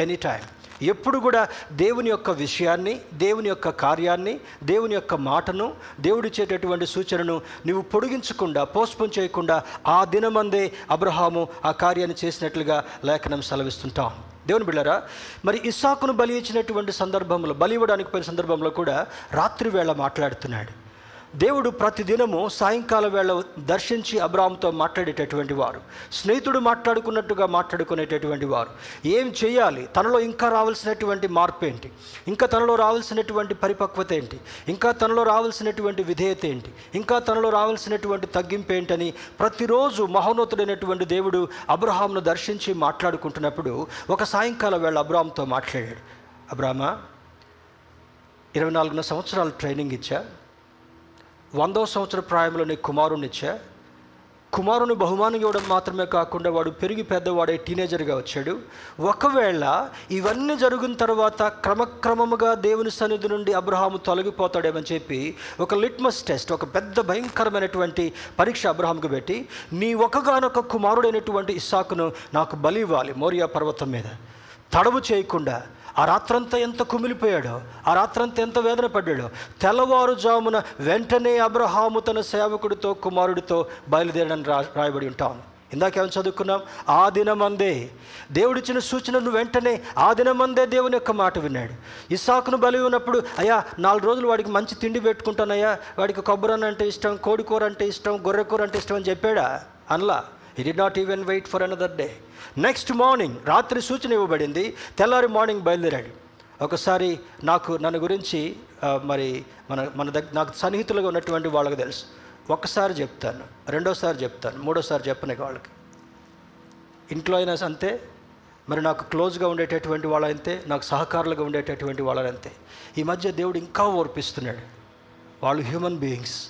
ఎనీ టైం ఎప్పుడు కూడా దేవుని యొక్క విషయాన్ని దేవుని యొక్క కార్యాన్ని దేవుని యొక్క మాటను దేవుడిచ్చేటటువంటి సూచనను నీవు పొడిగించకుండా పోస్ట్పోన్ చేయకుండా ఆ దినమందే అబ్రహాము ఆ కార్యాన్ని చేసినట్లుగా లేఖనం సెలవిస్తుంటాం. దేవుని బిళ్ళరా మరి ఇస్సాకును బలి ఇచ్చినటువంటి సందర్భంలో బలి ఇవ్వడానికి పోయిన సందర్భంలో కూడా రాత్రి వేళ మాట్లాడుతున్నాడు. దేవుడు ప్రతిదినము సాయంకాల వేళ దర్శించి అబ్రామ్తో మాట్లాడేటటువంటి వారు స్నేహితుడు మాట్లాడుకున్నట్టుగా మాట్లాడుకునేటటువంటి వారు. ఏం చేయాలి? తనలో ఇంకా రావాల్సినటువంటి మార్పు ఏంటి ఇంకా తనలో రావాల్సినటువంటి పరిపక్వత ఏంటి ఇంకా తనలో రావాల్సినటువంటి విధేయత ఏంటి ఇంకా తనలో రావాల్సినటువంటి తగ్గింపు ఏంటని ప్రతిరోజు మహోన్నతుడైనటువంటి దేవుడు అబ్రహాంను దర్శించి మాట్లాడుకుంటున్నప్పుడు ఒక సాయంకాల వేళ అబ్రామ్తో మాట్లాడాడు. అబ్రామా ఇరవై నాలుగున సంవత్సరాలు ట్రైనింగ్ ఇచ్చా? వందో సంవత్సర ప్రాయంలో నీ కుమారునిచ్చా కుమారుని బహుమానం ఇవ్వడం మాత్రమే కాకుండా వాడు పెరిగి పెద్దవాడే టీనేజర్గా వచ్చాడు. ఒకవేళ ఇవన్నీ జరిగిన తర్వాత క్రమక్రమముగా దేవుని సన్నిధి నుండి అబ్రహాము తొలగిపోతాడేమని చెప్పి ఒక లిట్మస్ టెస్ట్ ఒక పెద్ద భయంకరమైనటువంటి పరీక్ష అబ్రహాంకు పెట్టి నీ ఒకగానొక కుమారుడైనటువంటి ఇస్సాకును నాకు బలి ఇవ్వాలి మోరియా పర్వతం మీద. తడవు చేయకుండా ఆ రాత్రంతా ఎంత కుమిలిపోయాడో ఆ రాత్రంతా ఎంత వేదన పడ్డాడో తెల్లవారుజామున వెంటనే అబ్రహాము తన సేవకుడితో కుమారుడితో బయలుదేరడానికి రా రాయబడి ఉంటాం. ఇందాకేమో చదువుకున్నాం? ఆ దినమందే. దేవుడిచ్చిన సూచనను వెంటనే ఆ దినమందే దేవుని యొక్క మాట విన్నాడు. ఇసాకును బలి ఉన్నప్పుడు అయ్యా నాలుగు రోజులు వాడికి మంచి తిండి పెట్టుకుంటానయ్యా వాడికి కొబ్బరి అంటే ఇష్టం కోడి కూర అంటే ఇష్టం గొర్రె కూర అంటే ఇష్టం అని చెప్పాడా? అనలా. He did not even wait for another day next morning రాత్రి సూచన ఇవ్వబడింది. తెల్లారి మార్నింగ్ బయలుదేరాడు. ఒకసారి నాకు నన్ను గురించి మరి మన మన దగ్గర నాకు సన్నిహితులుగా ఉన్నటువంటి వాళ్ళకి తెలుసు. ఒక్కసారి చెప్తాను. రెండోసారి చెప్తాను. మూడోసారి చెప్పనే వాళ్ళకి. ఇంట్లో అయినా అంతే. మరి నాకు క్లోజ్గా ఉండేటటువంటి వాళ్ళంతే నాకు సహకారులుగా ఉండేటటువంటి వాళ్ళంతే ఈ మధ్య దేవుడు ఇంకా ఓర్పిస్తున్నాడు. వాళ్ళు హ్యూమన్ బీయింగ్స్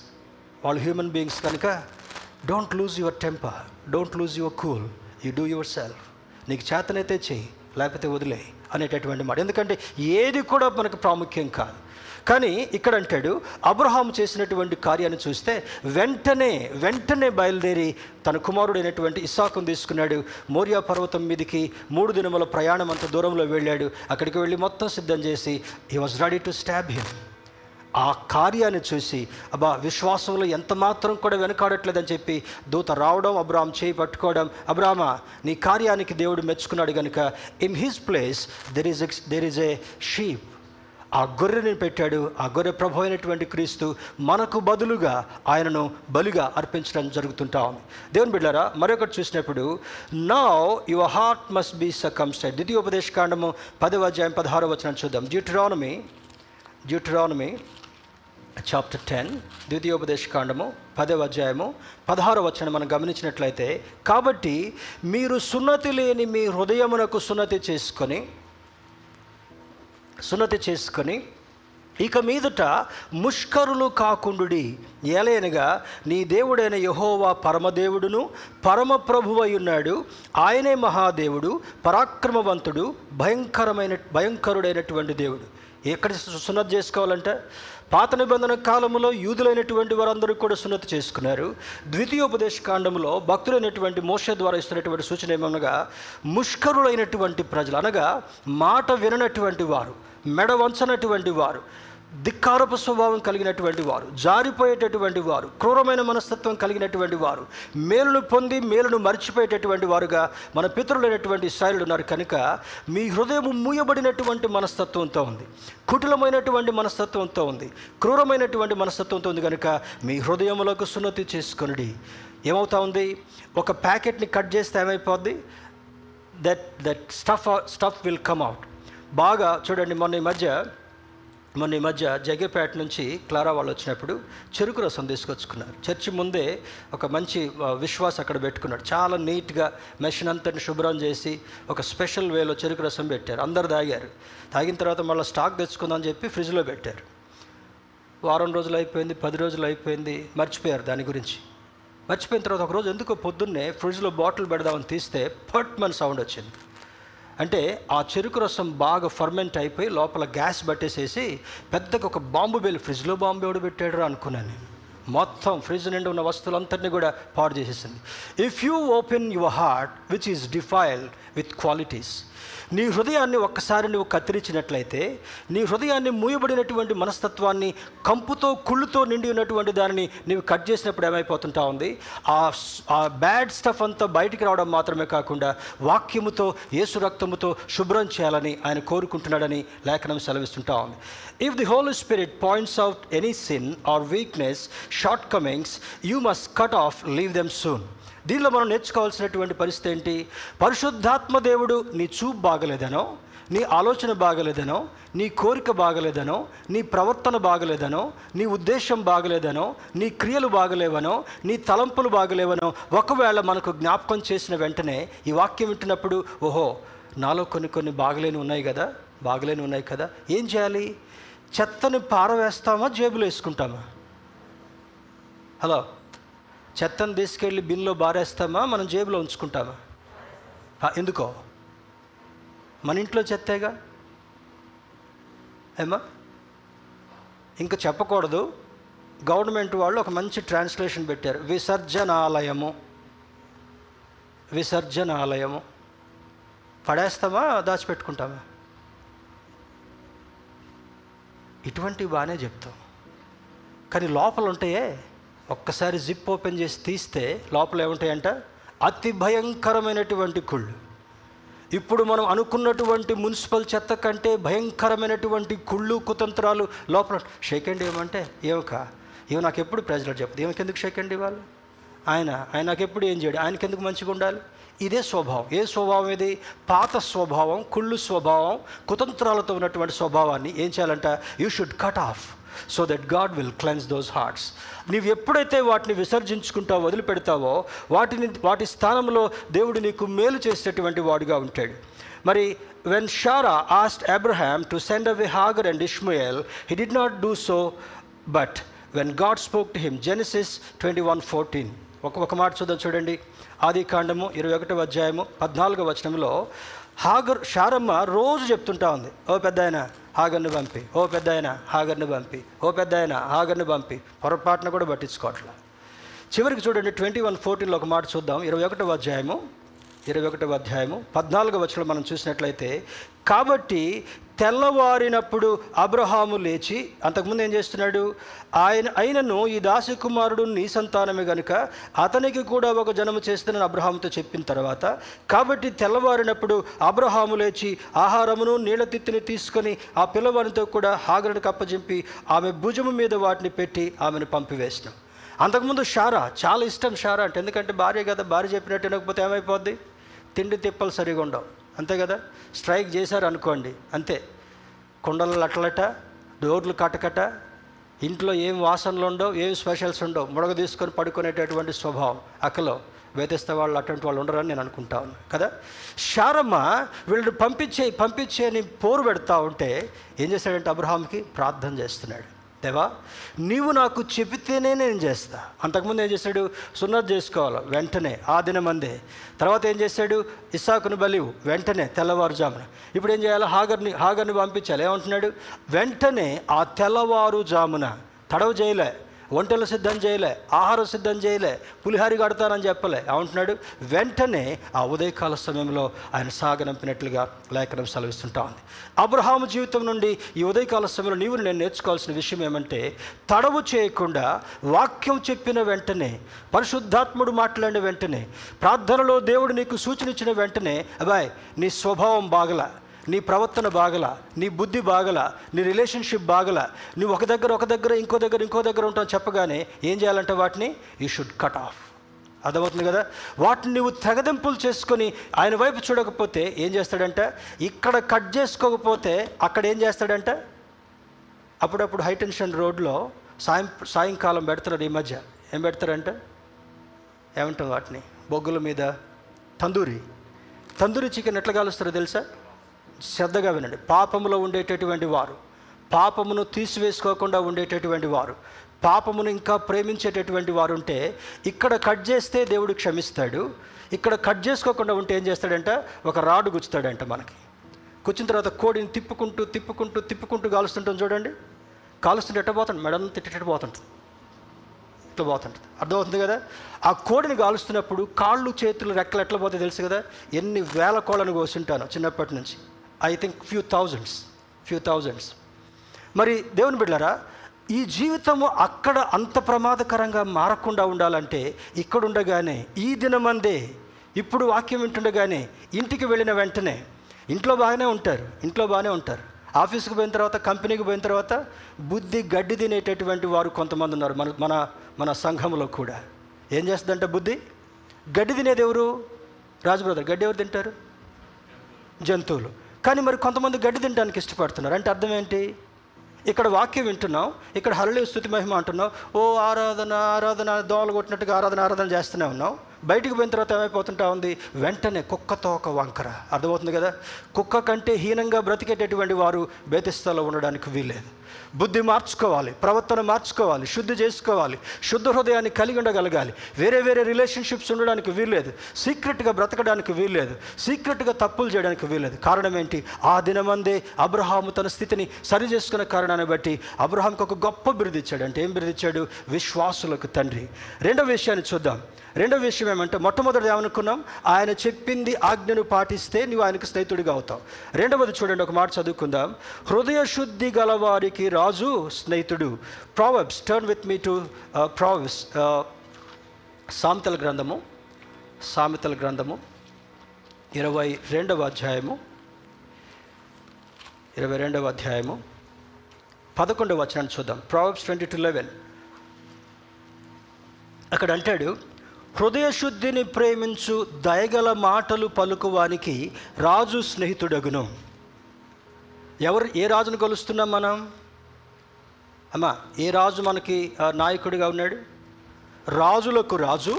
వాళ్ళు హ్యూమన్ బీయింగ్స్ కనుక don't lose your temper don't lose your cool you do yourself నీకు చేతనైతే చెయ్యి లేకపోతే వదిలే అనేటటువంటి మాట. ఎందుకంటే ఏది కూడా మనకు ప్రాముఖ్యం కాదు. కానీ ఇక్కడ అంటాడు అబ్రహాం చేసినటువంటి కార్యాన్ని చూస్తే వెంటనే వెంటనే బయలుదేరి తన కుమారుడైనటువంటి ఇస్సాకును తీసుకున్నాడు. మోరియా పర్వతం మీదకి మూడు దినముల ప్రయాణం అంత దూరంలో వెళ్ళాడు. అక్కడికి వెళ్ళి మొత్తం సిద్ధం చేసి he was ready to stab him ఆ కార్యాన్ని చూసి అబ్బా విశ్వాసంలో ఎంత మాత్రం కూడా వెనకాడట్లేదని చెప్పి దూత రావడం అబ్రామ్ చేయి పట్టుకోవడం అబ్రామా నీ కార్యానికి దేవుడు మెచ్చుకున్నాడు కనుక in his place there is there is a sheep ఆ గొర్రెని పెట్టాడు. ఆ గొర్రె ప్రభు అయినటువంటి క్రీస్తు మనకు బదులుగా ఆయనను బలిగా అర్పించడం జరుగుతుంటా ఉంది. దేవుని బిడ్డారా మరొకటి చూసినప్పుడు now your heart must be circumcised ద్వితీయోపదేశ కాండము పదవ అధ్యాయం పదహారో వచనం చూద్దాం. డ్యూట్రానమీ డ్యూట్రానమీ చాప్టర్ టెన్ ద్వితీయోపదేశ కాండము పదవ అధ్యాయము పదహారు వచ్చని మనం గమనించినట్లయితే కాబట్టి మీరు సున్నతి లేని మీ హృదయమునకు సున్నతి చేసుకొని సున్నతి చేసుకొని ఇక మీదట ముష్కరులు కాకుండుడి ఏలైనగా నీ దేవుడైన యహోవా పరమదేవుడును పరమ ప్రభువై ఉన్నాడు ఆయనే మహాదేవుడు పరాక్రమవంతుడు భయంకరమైన భయంకరుడైనటువంటి దేవుడు. ఎక్కడ సున్నతి చేసుకోవాలంటే? పాత నిబంధన కాలంలో యూదులైనటువంటి వారందరూ కూడా సున్నతి చేసుకున్నారు. ద్వితీయోపదేశ కాండంలో భక్తులైనటువంటి మోష ద్వారా ఇస్తున్నటువంటి సూచన ఏమనగా ముష్కరులైనటువంటి ప్రజలు అనగా మాట విననటువంటి వారు మెడ వంచనటువంటి వారు. ధిక్కారపు స్వభావం కలిగినటువంటి వారు జారిపోయేటటువంటి వారు క్రూరమైన మనస్తత్వం కలిగినటువంటి వారు మేలును పొంది మేలును మర్చిపోయేటటువంటి వారుగా మన పితరులైనటువంటి శైలులు ఉన్నారు. కనుక మీ హృదయం మూయబడినటువంటి మనస్తత్వంతో ఉంది. కుటిలమైనటువంటి మనస్తత్వంతో ఉంది. క్రూరమైనటువంటి మనస్తత్వంతో ఉంది. కనుక మీ హృదయంలోకి సున్నతి చేసుకుని ఏమవుతా ఉంది? ఒక ప్యాకెట్ని కట్ చేస్తే ఏమైపోద్ది? That that stuff stuff will come out బాగా చూడండి మొన్న ఈ మధ్య మొన్న ఈ మధ్య జగేపేట నుంచి క్లారా వాళ్ళు వచ్చినప్పుడు చెరుకు రసం తీసుకొచ్చుకున్నారు. చర్చి ముందే ఒక మంచి ఆ, విశ్వాస్ అక్కడ పెట్టుకున్నాడు. చాలా నీట్గా మెషిన్ అంతటిని శుభ్రం చేసి ఒక స్పెషల్ వేలో చెరుకు రసం పెట్టారు. అందరు తాగారు. తాగిన తర్వాత మళ్ళీ స్టాక్ తెచ్చుకుందామని చెప్పి ఫ్రిడ్జ్లో పెట్టారు. వారం రోజులు అయిపోయింది పది రోజులు అయిపోయింది మర్చిపోయారు దాని గురించి. మర్చిపోయిన తర్వాత ఒకరోజు ఎందుకో పొద్దున్నే ఫ్రిడ్జ్లో బాటిల్ పెడదామని తీస్తే పట్ మన సౌండ్ వచ్చింది. అంటే ఆ చెరుకు రసం బాగా ఫర్మెంట్ అయిపోయి లోపల గ్యాస్ పట్టేసేసి పెద్దగా ఒక బాంబు బెల్ ఫ్రిడ్జ్లో బాంబు ఎవడు పెట్టాడు అనుకున్నాను నేను. మొత్తం ఫ్రిడ్జ్ నిండి ఉన్న వస్తువులంతటినీ కూడా పాడు చేసేసింది. If you open your heart which is defiled with qualities నీ హృదయాన్ని ఒక్కసారి నువ్వు కత్తిరించినట్లయితే నీ హృదయాన్ని మూయబడినటువంటి మనస్తత్వాన్ని కంపుతో కుళ్ళుతో నిండి ఉన్నటువంటి దానిని నీవు కట్ చేసినప్పుడు ఏమైపోతుంటా ఉంది? ఆ ఆ బ్యాడ్ స్టఫ్ అంతా బయటికి రావడం మాత్రమే కాకుండా వాక్యముతో యేసు రక్తముతో శుభ్రం చేయాలని ఆయన కోరుకుంటున్నాడని లేఖనం సెలవిస్తుంటా ఉంది. If the holy spirit points out any sin or weakness shortcomings you must cut off leave them soon దీనిలో మనం నేర్చుకోవాల్సినటువంటి పరిస్థితి ఏంటి? పరిశుద్ధాత్మ దేవుడు నీ చూపు బాగలేదనో నీ ఆలోచన బాగలేదనో నీ కోరిక బాగలేదనో నీ ప్రవర్తన బాగలేదనో నీ ఉద్దేశం బాగలేదనో నీ క్రియలు బాగలేవనో నీ తలంపులు బాగలేవనో ఒకవేళ మనకు జ్ఞాపకం చేసిన వెంటనే ఈ వాక్యం వింటున్నప్పుడు ఓహో నాలో కొన్ని కొన్ని బాగలేని ఉన్నాయి కదా బాగలేని ఉన్నాయి కదా ఏం చేయాలి? చెత్తని పారవేస్తామా జేబులో వేసుకుంటామా? హలో? చెత్తను తీసుకెళ్ళి బిన్లో బారేస్తామా? మనం జేబులో ఉంచుకుంటామా? ఎందుకో? మన ఇంట్లో చెత్తేగా? ఏమా ఇంకా చెప్పకూడదు. గవర్నమెంట్ వాళ్ళు ఒక మంచి ట్రాన్స్లేషన్ పెట్టారు. విసర్జనాలయము. విసర్జనాలయము. పడేస్తామా? దాచిపెట్టుకుంటామా? ఇటువంటివి బాగానే చెప్తాం. కానీ లోపల ఉంటాయే ఒక్కసారి జిప్ ఓపెన్ చేసి తీస్తే లోపల ఏముంటాయంట? అతి భయంకరమైనటువంటి కుళ్ళు. ఇప్పుడు మనం అనుకున్నటువంటి మున్సిపల్ చెత్త కంటే భయంకరమైనటువంటి కుళ్ళు కుతంత్రాలు లోపల షేక్ అండ్ ఏమంటే? ఏమక ఏమో నాకు ఎప్పుడు ప్రజలు చెప్పదు ఏమకెందుకు షేక్ అండ్ ఇవ్వాలి? ఆయన ఆయన నాకు ఎప్పుడు ఏం చేయడు? ఆయనకెందుకు మంచిగా ఉండాలి? ఇదే స్వభావం. ఏ స్వభావం ఇది? పాత స్వభావం కుళ్ళు స్వభావం కుతంత్రాలతో ఉన్నటువంటి స్వభావాన్ని ఏం చేయాలంట? You should cut off so that God will cleanse those hearts నీవు ఎప్పుడైతే వాటిని విసర్జించుకుంటావో వదిలిపెడతావో వాటిని వాటి స్థానంలో దేవుడు నీకు మేలు చేసేటువంటి వాడుగా ఉంటాడు. మరి when Sarah asked Abraham to send away Hagar and Ishmael he did not do so but when God spoke to him Genesis twenty one fourteen ఒక ఒక మాట చూద్దాం చూడండి. ఆది కాండము ఇరవై ఒకటో అధ్యాయము పద్నాలుగో వచనంలో హాగర్ షారమ్మ రోజు చెప్తుంటా ఉంది. ఓ పెద్ద ఆయన హాగర్ని పంపి ఓ పెద్ద ఆయన హాగర్ని పంపి ఓ పెద్ద ఆయన హాగర్ని పంపి పొరపాటున కూడా పట్టించుకోవట్లా. చివరికి చూడండి ట్వంటీ వన్ ఫోర్టీన్లో ఒక మాట చూద్దాం. ఇరవై ఒకటవ అధ్యాయము ఇరవై ఒకటవ అధ్యాయము పద్నాలుగో వచనం మనం చూసినట్లయితే కాబట్టి తెల్లవారినప్పుడు అబ్రహాము లేచి అంతకుముందు ఏం చేస్తున్నాడు? ఆయన అయినను ఈ దాసి కుమారుడు నీ సంతానమే గనుక అతనికి కూడా ఒక జనము చేస్తుందని అబ్రహాముతో చెప్పిన తర్వాత కాబట్టి తెల్లవారినప్పుడు అబ్రహాము లేచి ఆహారమును నీళ్ళ తిత్తిని తీసుకొని ఆ పిల్లవానితో కూడా హాగరునికి అప్పచెంపి ఆమె భుజము మీద వాటిని పెట్టి ఆమెను పంపివేసినాం. అంతకుముందు షారా చాలా ఇష్టం షారా అంటే ఎందుకంటే భార్య కదా భార్య చెప్పినట్టు వినకపోతే ఏమైపోద్ది? తిండి తిప్పలు సరిగా ఉండవు. అంతే కదా? స్ట్రైక్ చేశారు అనుకోండి అంతే. కుండలు లట్టలట డోర్లు కటకట ఇంట్లో ఏం వాసనలు ఉండవు ఏం స్పెషల్స్ ఉండవు. ముడగ తీసుకొని పడుకునేటటువంటి స్వభావం అక్కలో వేధిస్తే వాళ్ళు అటువంటి వాళ్ళు ఉండరని నేను అనుకుంటా ఉన్నాను కదా? శారమ్మ వీళ్ళు పంపించే పంపించే అని పోరు పెడతా ఉంటే ఏం చేశాడంటే అబ్రహాంకి ప్రార్థన చేస్తున్నాడు. దేవా నీవు నాకు చెబితేనే నేను చేస్తా. అంతకుముందు ఏం చేశాడు? సున్నత్ చేసుకోవాలి వెంటనే ఆ దినమందే తర్వాత ఏం చేశాడు? ఇసాకును బలివు వెంటనే తెల్లవారుజామున. ఇప్పుడు ఏం చేయాలి? హాగర్ని హాగర్ని పంపించాలి. ఏమంటున్నాడు? వెంటనే ఆ తెల్లవారుజామున తడవ చేయలే. వంటలు సిద్ధం చేయలే ఆహారం సిద్ధం చేయలే పులిహారి కడతానని చెప్పలే. ఏమంటున్నాడు? వెంటనే ఆ ఉదయకాల సమయంలో ఆయన సాగనంపినట్లుగా లేఖనం సెలవిస్తుంటా ఉంది. అబ్రహాము జీవితం నుండి ఈ ఉదయకాల సమయంలో నీవు నేను నేర్చుకోవాల్సిన విషయం ఏమంటే తడవు చేయకుండా వాక్యం చెప్పిన వెంటనే పరిశుద్ధాత్ముడు మాట్లాడిన వెంటనే ప్రార్థనలో దేవుడు నీకు సూచన ఇచ్చిన వెంటనే అబ్బాయ్ నీ స్వభావం బాగలా. నీ ప్రవర్తన బాగల నీ బుద్ధి బాగల నీ రిలేషన్షిప్ బాగల నువ్వు ఒక దగ్గర ఒక దగ్గర ఇంకో దగ్గర ఇంకో దగ్గర ఉంటావు చెప్పగానే ఏం చేయాలంటే వాటిని యూ షుడ్ కట్ ఆఫ్ అర్థమవుతుంది కదా? వాటిని నువ్వు తెగదింపులు చేసుకొని ఆయన వైపు చూడకపోతే ఏం చేస్తాడంట? ఇక్కడ కట్ చేసుకోకపోతే అక్కడ ఏం చేస్తాడంట? అప్పుడప్పుడు హైటెన్షన్ రోడ్లో సాయం సాయంకాలం పెడతారు ఈ మధ్య. ఏం పెడతారంట ఏమంటాం వాటిని? బొగ్గుల మీద తందూరి. తందూరి చికెన్ ఎట్లా కాలుస్తారో తెలుసా? శ్రద్ధగా వినండి. పాపములో ఉండేటటువంటి వారు పాపమును తీసివేసుకోకుండా ఉండేటటువంటి వారు పాపమును ఇంకా ప్రేమించేటటువంటి వారు ఉంటే ఇక్కడ కట్ చేస్తే దేవుడు క్షమిస్తాడు. ఇక్కడ కట్ చేసుకోకుండా ఉంటే ఏం చేస్తాడంట? ఒక రాడు గుచ్చుతాడంట మనకి. కూర్చున్న తర్వాత కోడిని తిప్పుకుంటూ తిప్పుకుంటూ తిప్పుకుంటూ కాలుస్తుంటాం చూడండి. కాలుస్తుంటే ఎట్ట పోతుంది మెడను తిట్టేట పోతుంటుంది. ఇట్లా పోతుంటుంది. అర్థమవుతుంది కదా? ఆ కోడిని కాలుస్తున్నప్పుడు కాళ్ళు చేతులు రెక్కలు ఎట్లా పోతాయి తెలుసు కదా? ఎన్ని వేల కోళ్ళను కోసుంటాను చిన్నప్పటి నుంచి. I think few thousands few thousands మరి దేవుని బిడ్డారా ఈ జీవితము అక్కడ అంత ప్రమాదకరంగా మారకుండా ఉండాలంటే ఇక్కడ ఉండగానే ఈ దినమందే ఇప్పుడు వాక్యం వింటుండగానే ఇంటికి వెళ్ళిన వెంటనే ఇంట్లో బాగానే ఉంటారు ఇంట్లో బాగానే ఉంటారు. ఆఫీస్కి పోయిన తర్వాత కంపెనీకి పోయిన తర్వాత బుద్ధి గడ్డి తినేటటువంటి వారు కొంతమంది ఉన్నారు మన మన మన సంఘంలో కూడా. ఏం చేస్తుందంటే బుద్ధి? గడ్డి తినేది ఎవరు? రాజు బ్రదర్ గడ్డి ఎవరు తింటారు? జంతువులు. కానీ మరి కొంతమంది గడ్డి తినడానికి ఇష్టపడుతున్నారు. అంటే అర్థం ఏంటి? ఇక్కడ వాక్యం వింటున్నాం ఇక్కడ హరళి స్థుతి మహిమ అంటున్నాం. ఓ ఆరాధన ఆరాధన దోమలు కొట్టినట్టుగా ఆరాధన ఆరాధన చేస్తూనే ఉన్నాం. బయటికి పోయిన తర్వాత ఏమైపోతుంటా ఉంది? వెంటనే కుక్కతో ఒక వంకర. అర్థమవుతుంది కదా? కుక్క కంటే హీనంగా బ్రతికేటటువంటి వారు బేతిస్థలో ఉండడానికి వీలేదు బుద్ధి మార్చుకోవాలి ప్రవర్తన మార్చుకోవాలి శుద్ధి చేసుకోవాలి శుద్ధ హృదయాన్ని కలిగి ఉండగలగాలి. వేరే వేరే రిలేషన్షిప్స్ ఉండడానికి వీల్లేదు. సీక్రెట్గా బ్రతకడానికి వీల్లేదు. సీక్రెట్గా తప్పులు చేయడానికి వీల్లేదు. కారణం ఏంటి? ఆ దినమందే అబ్రహాము తన స్థితిని సరి చేసుకున్న కారణాన్ని బట్టి అబ్రహాంకి ఒక గొప్ప బిరుదిచ్చాడు. అంటే ఏం బిరుదిచ్చాడు? విశ్వాసులకు తండ్రి. రెండవ విషయాన్ని చూద్దాం. రెండవ విషయం ఏమంటే మొట్టమొదటి ఏమనుకున్నాం? ఆయన చెప్పింది ఆజ్ఞను పాటిస్తే నువ్వు ఆయనకు స్నేహితుడిగా అవుతావు. రెండవది చూడండి ఒక మాట చదువుకుందాం. హృదయ శుద్ధి గలవారికి రాజు స్నేహితుడు. Proverbs turn with me to Proverbs సామెతల గ్రంథము. సామెతల గ్రంథము. ఇరవై రెండవ అధ్యాయము. ఇరవై రెండవ అధ్యాయము. పదకొండవ వచనాన్ని చూద్దాం. ప్రావెబ్స్ ట్వంటీ టు లెవెన్ అక్కడ అంటాడు హృదయశుద్ధిని ప్రేమించు దయగల మాటలు పలుకువానికి రాజు స్నేహితుడగును. ఎవరు ఏ రాజును కొలుస్తున్నాం మనం? అమ్మా ఏ రాజు మనకి నాయకుడిగా ఉన్నాడు? రాజులకు రాజు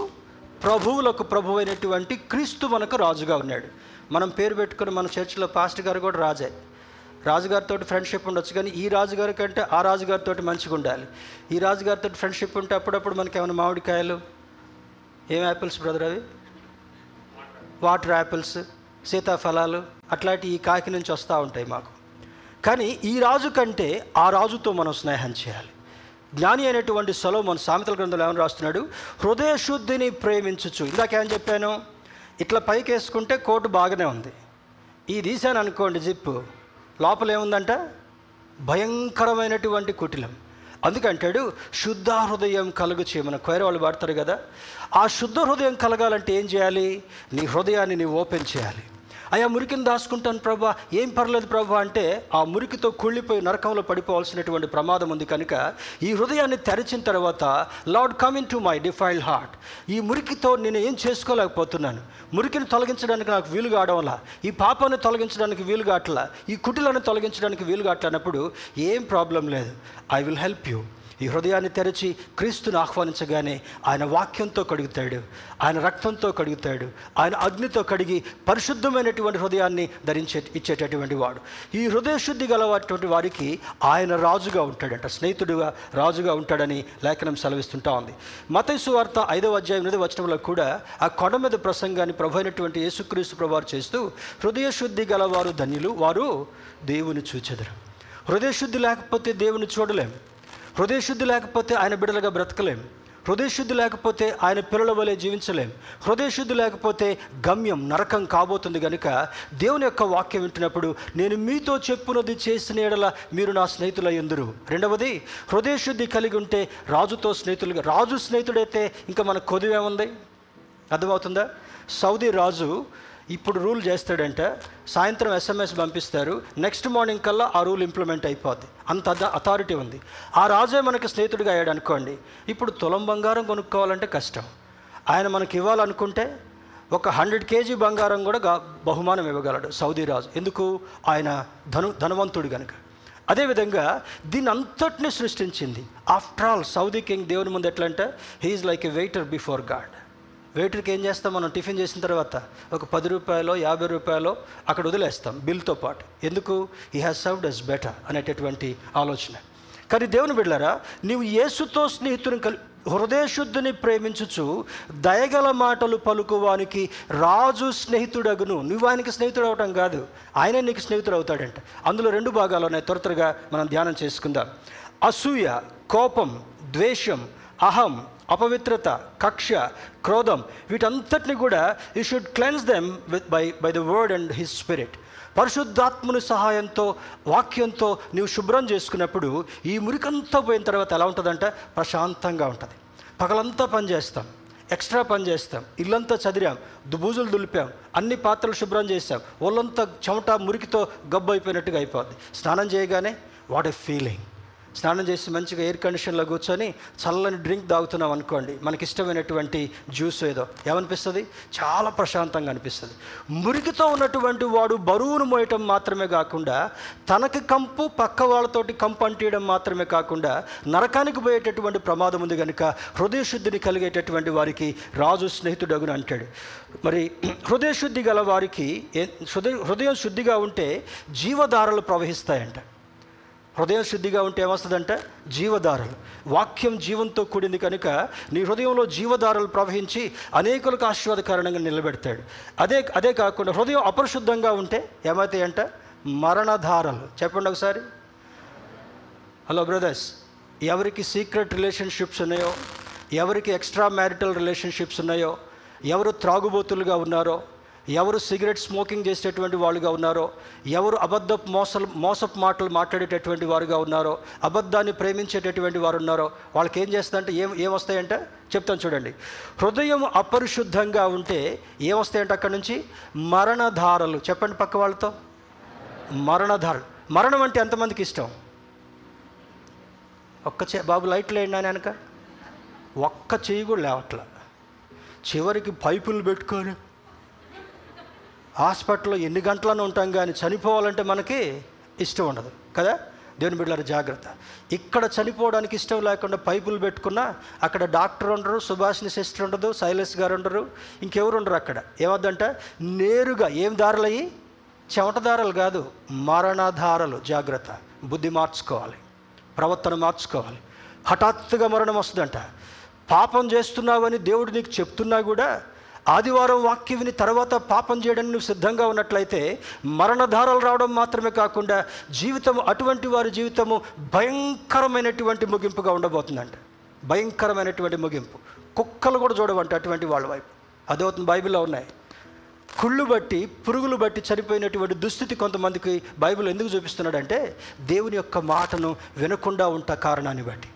ప్రభువులకు ప్రభు అయినటువంటి క్రీస్తు మనకు రాజుగా ఉన్నాడు. మనం పేరు పెట్టుకుని మన చర్చిలో పాస్ట్ గారు కూడా రాజే. రాజుగారితో ఫ్రెండ్షిప్ ఉండొచ్చు కానీ ఈ రాజుగారి కంటే ఆ రాజుగారితో మంచిగా ఉండాలి ఈ రాజుగారితో ఫ్రెండ్షిప్ ఉంటే అప్పుడప్పుడు మనకి ఏమైనా మామిడికాయలు ఏం యాపిల్స్ బ్రదర్ అవి? వాటర్ యాపిల్స్ సీతాఫలాలు అట్లాంటి ఈ కాకి నుంచి వస్తూ ఉంటాయి మాకు. కానీ ఈ రాజు కంటే ఆ రాజుతో మనం స్నేహం చేయాలి. జ్ఞాని అయినటువంటి మన సామెతల గ్రంథంలో ఏమని రాస్తున్నాడు? హృదయ శుద్ధిని ప్రేమించచ్చు ఇందాకేం చెప్పాను? ఇట్లా పైకి వేసుకుంటే కోటు బాగానే ఉంది. ఈ తీశాను అనుకోండి జిప్పు. లోపల ఏముందంట భయంకరమైనటువంటి కుటిలం. అందుకంటాడు శుద్ధ హృదయం కలుగు చేయమని. కొయర వాళ్ళు పాడతారు కదా. ఆ శుద్ధ హృదయం కలగాలంటే ఏం చేయాలి? నీ హృదయాన్ని నీ ఓపెన్ చేయాలి. అయ్యా మురికిని దాచుకుంటాను ప్రభా. ఏం పర్లేదు ప్రభా అంటే ఆ మురికితో కుళ్ళిపోయి నరకంలో పడిపోవాల్సినటువంటి ప్రమాదం ఉంది కనుక ఈ హృదయాన్ని తెరిచిన తర్వాత Lord coming to my defiled heart ఈ మురికితో నేను ఏం చేసుకోలేకపోతున్నాను? మురికిని తొలగించడానికి నాకు వీలు కావడంలా ఈ పాపాన్ని తొలగించడానికి వీలు కావట్లా ఈ కుటిలను తొలగించడానికి వీలు కావట్లన్నప్పుడు ఏం ప్రాబ్లం లేదు. ఐ విల్ హెల్ప్ యూ ఈ హృదయాన్ని తెరచి క్రీస్తుని ఆహ్వానించగానే ఆయన వాక్యంతో కడుగుతాడు ఆయన రక్తంతో కడుగుతాడు ఆయన అగ్నితో కడిగి పరిశుద్ధమైనటువంటి హృదయాన్ని ధరించే ఇచ్చేటటువంటి వాడు. ఈ హృదయశుద్ధి శుద్ధి వారికి ఆయన రాజుగా ఉంటాడంట స్నేహితుడుగా రాజుగా ఉంటాడని లేఖనం సెలవిస్తుంటా ఉంది. మతైసు వార్త ఐదవ అధ్యాయం ఎనిమిది వచనంలో కూడా ఆ కొండ మీద ప్రసంగాన్ని ప్రభు అయినటువంటి యేసుక్రీస్తు ప్రభువారు చేస్తూ హృదయశుద్ధి గలవారు ధన్యులు వారు దేవుని చూచెదరు. హృదయశుద్ధి లేకపోతే దేవుని చూడలేము హృదయశుద్ధి లేకపోతే ఆయన బిడలుగా బ్రతకలేం. హృదయశుద్ధి లేకపోతే ఆయన పిల్లల వలె జీవించలేం. హృదయశుద్ధి లేకపోతే గమ్యం నరకం కాబోతుంది కనుక దేవుని యొక్క వాక్యం వింటున్నప్పుడు నేను మీతో చెప్పున్నది చేసిన ఎడల మీరు నా స్నేహితుల ఎందురు? రెండవది హృదయశుద్ధి కలిగి ఉంటే రాజుతో స్నేహితులుగా రాజు స్నేహితుడైతే ఇంకా మన కొదువేముంది అర్థమవుతుందా? సౌదీ రాజు ఇప్పుడు రూల్ చేస్తాడంట సాయంత్రం ఎస్ఎంఎస్ పంపిస్తారు నెక్స్ట్ మార్నింగ్ కల్లా ఆ రూల్ ఇంప్లిమెంట్ అయిపోద్ది. అంత అథారిటీ ఉంది. ఆ రాజే మనకి స్నేహితుడిగా అయ్యాడు అనుకోండి ఇప్పుడు తులం బంగారం కొనుక్కోవాలంటే కష్టం. ఆయన మనకి ఇవ్వాలనుకుంటే ఒక హండ్రెడ్ కేజీ బంగారం కూడా బహుమానం ఇవ్వగలడు సౌదీ రాజు. ఎందుకు? ఆయన ధను ధనవంతుడు కనుక అదేవిధంగా దీని అంతటిని సృష్టించింది. ఆఫ్టర్ ఆల్ సౌదీ కింగ్ దేవుని ముందు ఎట్లా అంటే he is like a waiter before God వెయిటర్కి ఏం చేస్తాం మనం? టిఫిన్ చేసిన తర్వాత ఒక పది రూపాయలు యాభై రూపాయలు అక్కడ వదిలేస్తాం బిల్తో పాటు. ఎందుకు? ఈ హ్యాస్ సర్వ్డ్ అస్ బెటర్ అనేటటువంటి ఆలోచన. కానీ దేవుని బిడ్డారా నీవు యేసుతో స్నేహితుని కలి హృదయశుద్ధిని ప్రేమించుచు దయగల మాటలు పలుకువానికి రాజు స్నేహితుడగును. నువ్వు ఆయనకి స్నేహితుడు అవటం కాదు. ఆయనే నీకు స్నేహితుడు అవుతాడంట. అందులో రెండు భాగాలు ఉన్నాయి. త్వర త్వరగా మనం ధ్యానం చేసుకుందాం. అసూయ కోపం ద్వేషం అహం అపవిత్రత కక్ష క్రోధం వీటంతటిని కూడా you should cleanse them with by by the word and his spirit పరిశుద్ధాత్ముని సహాయంతో వాక్యంతో నీవు శుభ్రం చేసుకున్నప్పుడు ఈ మురికంతా పోయిన తర్వాత ఎలా ఉంటుందంటే? ప్రశాంతంగా ఉంటుంది. పగలంతా పని చేస్తాం. ఎక్స్ట్రా పని చేస్తాం. ఇల్లంతా చదిరాం. దుబూజులు దులిపాం. అన్ని పాత్రలు శుభ్రం చేస్తాం ఒళ్ళంతా చెమట మురికితో గబ్బు అయిపోయినట్టుగా అయిపోద్ది. స్నానం చేయగానే వాట్ ఎ ఫీలింగ్ స్నానం చేసి మంచిగా ఎయిర్ కండిషన్లో కూర్చొని చల్లని డ్రింక్ తాగుతున్నాం అనుకోండి మనకి ఇష్టమైనటువంటి జ్యూస్ ఏదో. ఏమనిపిస్తుంది? చాలా ప్రశాంతంగా అనిపిస్తుంది. మురికితో ఉన్నటువంటి వాడు బరువును మోయటం మాత్రమే కాకుండా తనకి కంపు పక్క వాళ్ళతోటి కంపు అంటియడం మాత్రమే కాకుండా నరకానికి పోయేటటువంటి ప్రమాదం ఉంది కనుక హృదయ శుద్ధిని కలిగేటటువంటి వారికి రాజు స్నేహితుడగును అంటాడు. మరి హృదయశుద్ధి గల వారికి హృదయ హృదయం శుద్ధిగా ఉంటే జీవధారలు ప్రవహిస్తాయంట. హృదయం శుద్ధిగా ఉంటే ఏమొస్తుందంటే? జీవధారలు. వాక్యం జీవంతో కూడింది కనుక నీ హృదయంలో జీవధారలు ప్రవహించి అనేకులకు ఆశీర్వాదకారణంగా నిలబెడతాడు. అదే అదే కాకుండా హృదయం అపరిశుద్ధంగా ఉంటే ఏమవుతాయంట? మరణధారలు. చెప్పండి ఒకసారి. హలో బ్రదర్స్ ఎవరికి సీక్రెట్ రిలేషన్షిప్స్ ఉన్నాయో ఎవరికి ఎక్స్ట్రా మ్యారిటల్ రిలేషన్షిప్స్ ఉన్నాయో ఎవరు త్రాగుబోతులుగా ఉన్నారో ఎవరు సిగరెట్ స్మోకింగ్ చేసేటటువంటి వాళ్ళుగా ఉన్నారో ఎవరు అబద్ధపు మోసలు మోసపు మాటలు మాట్లాడేటటువంటి వారుగా ఉన్నారో అబద్ధాన్ని ప్రేమించేటటువంటి వారు ఉన్నారో వాళ్ళకి ఏం చేస్తుందంటే ఏం ఏమొస్తాయంటే చెప్తాను చూడండి. హృదయం అపరిశుద్ధంగా ఉంటే ఏమొస్తాయంటే అక్కడి నుంచి? మరణధారలు. చెప్పండి పక్క వాళ్ళతో. మరణధారలు. మరణం అంటే ఎంతమందికి ఇష్టం? ఒక్క చే బాబు లైట్లు వేయండి అని వెనక. ఒక్క చెయ్యి కూడా లేవట్లా. చివరికి పైపులు పెట్టుకొని హాస్పిటల్లో ఎన్ని గంటలను ఉంటాం కానీ చనిపోవాలంటే మనకి ఇష్టం ఉండదు కదా? దేవుని బిడ్డల జాగ్రత్త. ఇక్కడ చనిపోవడానికి ఇష్టం లేకుండా పైపులు పెట్టుకున్నా అక్కడ డాక్టర్ ఉండరు సుభాషిని సిస్టర్ ఉండదు శైలస్ గారు ఉండరు ఇంకెవరు ఉండరు అక్కడ. ఏమద్దంట? నేరుగా ఏం దారులయ్యి? చెమటదారలు కాదు మరణధారలు. జాగ్రత్త. బుద్ధి మార్చుకోవాలి. ప్రవర్తన మార్చుకోవాలి. హఠాత్తుగా మరణం వస్తుందంట. పాపం చేస్తున్నావని దేవుడు నీకు చెప్తున్నా కూడా ఆదివారం వాక్యం విని తర్వాత పాపం చేయడానికి నువ్వు సిద్ధంగా ఉన్నట్లయితే మరణధారాలు రావడం మాత్రమే కాకుండా జీవితం అటువంటి వారి జీవితము భయంకరమైనటువంటి ముగింపుగా ఉండబోతుందంట. భయంకరమైనటువంటి ముగింపు. కుక్కలు కూడా చూడవంట అటువంటి వాళ్ళ వైపు. అదవుతుంది బైబిల్లో ఉన్నాయి. కుళ్ళు బట్టి పురుగులు బట్టి చనిపోయినటువంటి దుస్థితి కొంతమందికి బైబిల్ ఎందుకు చూపిస్తున్నాడంటే దేవుని యొక్క మాటను వినకుండా ఉంట కారణాన్ని బట్టి.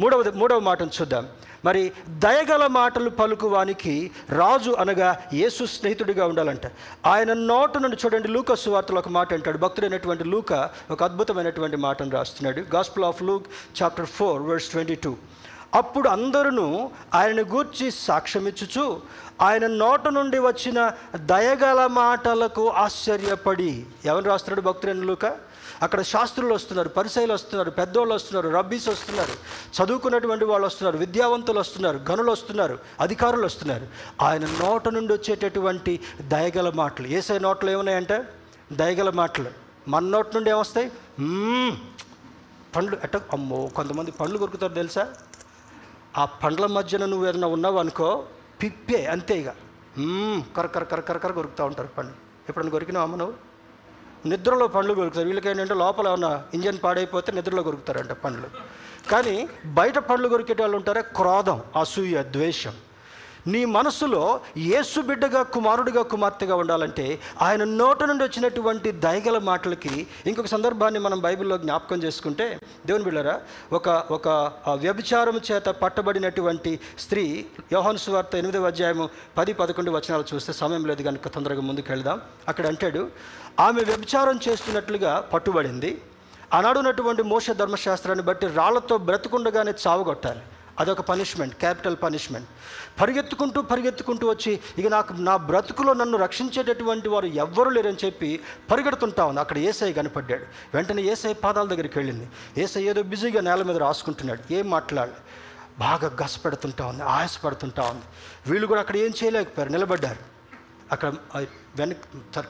మూడవది మూడవ మాటను చూద్దాం. మరి దయగల మాటలు పలుకువానికి రాజు అనగా యేసు స్నేహితుడిగా ఉండాలంట. ఆయన నోటు నుండి చూడండి లూక సువార్తలో ఒక మాట అంటాడు. భక్తుడైనటువంటి లూక ఒక అద్భుతమైనటువంటి మాటను రాస్తున్నాడు. Gospel of Luke chapter four verse twenty two అప్పుడు అందరూ ఆయనను గూర్చి సాక్ష్యమిచ్చుచు ఆయన నోట నుండి వచ్చిన దయగల మాటలకు ఆశ్చర్యపడి ఎవరు రాస్తున్నాడు భక్తుడైన లూక? అక్కడ శాస్త్రులు వస్తున్నారు పరిసయలు వస్తున్నారు పెద్దోళ్ళు వస్తున్నారు రబ్బీస్ వస్తున్నారు చదువుకున్నటువంటి వాళ్ళు వస్తున్నారు విద్యావంతులు వస్తున్నారు గనులు వస్తున్నారు అధికారులు వస్తున్నారు. ఆయన నోట నుండి వచ్చేటటువంటి దయగల మాటలు. ఏసై నోట్లు ఏమున్నాయంటే? దయగల మాటలు. మన నోటి నుండి ఏమొస్తాయి? పండ్లు అట్ట అమ్మో కొంతమంది పండ్లు కొరుకుతారు తెలుసా? ఆ పండ్ల మధ్యన నువ్వు ఏదైనా ఉన్నావు అనుకో పిప్పే అంతే ఇక. కర కర కర కర కర కొరుకుతూ ఉంటారు పండ్లు. ఎప్పుడన్నా కొరికినావు అమ్మ నువ్వు? నిద్రలో పండ్లు కొరుకుతారు వీళ్ళకి ఏంటంటే లోపల ఏమన్నా ఇంజన్ పాడైపోతే నిద్రలో కొరుకుతారంట పండ్లు. కానీ బయట పండ్లు కొరికేట వాళ్ళు ఉంటారే క్రోధం అసూయ ద్వేషం. నీ మనసులో యేసు బిడ్డగా కుమారుడిగా కుమార్తెగా ఉండాలంటే ఆయన నోట నుండి వచ్చినటువంటి దయగల మాటలకి ఇంకొక సందర్భాన్ని మనం బైబిల్లో జ్ఞాపకం చేసుకుంటే దేవుని బిళ్ళరా ఒక ఒక వ్యభిచారం చేత పట్టబడినటువంటి స్త్రీ యోహాను సువార్త ఎనిమిదవ అధ్యాయము పది పదకొండు వచనాలు చూస్తే సమయం లేదు కనుక తొందరగా ముందుకు వెళ్దాం అక్కడ అంటాడు ఆమె వ్యభిచారం చేస్తున్నట్లుగా పట్టుబడింది. ఆనాడున్నటువంటి మోస ధర్మశాస్త్రాన్ని బట్టి రాళ్ళతో బ్రతుకుండగానే చావగొట్టాలి. అదొక పనిష్మెంట్ క్యాపిటల్ పనిష్మెంట్. పరిగెత్తుకుంటూ పరిగెత్తుకుంటూ వచ్చి ఇక నాకు నా బ్రతుకులో నన్ను రక్షించేటటువంటి వారు ఎవ్వరూ లేరని చెప్పి పరిగెడుతుంటా ఉంది. అక్కడ ఏసఐ కనపడ్డాడు. వెంటనే ఏసఐ పాదాల దగ్గరికి వెళ్ళింది. ఏసఐ ఏదో బిజీగా నేల మీద రాసుకుంటున్నాడు. ఏం మాట్లాడు బాగా గసపెడుతుంటా ఉంది ఆయాసపడుతుంటా ఉంది. వీళ్ళు కూడా అక్కడ ఏం చేయలేకపోయారు నిలబడ్డారు. అక్కడ వెనక్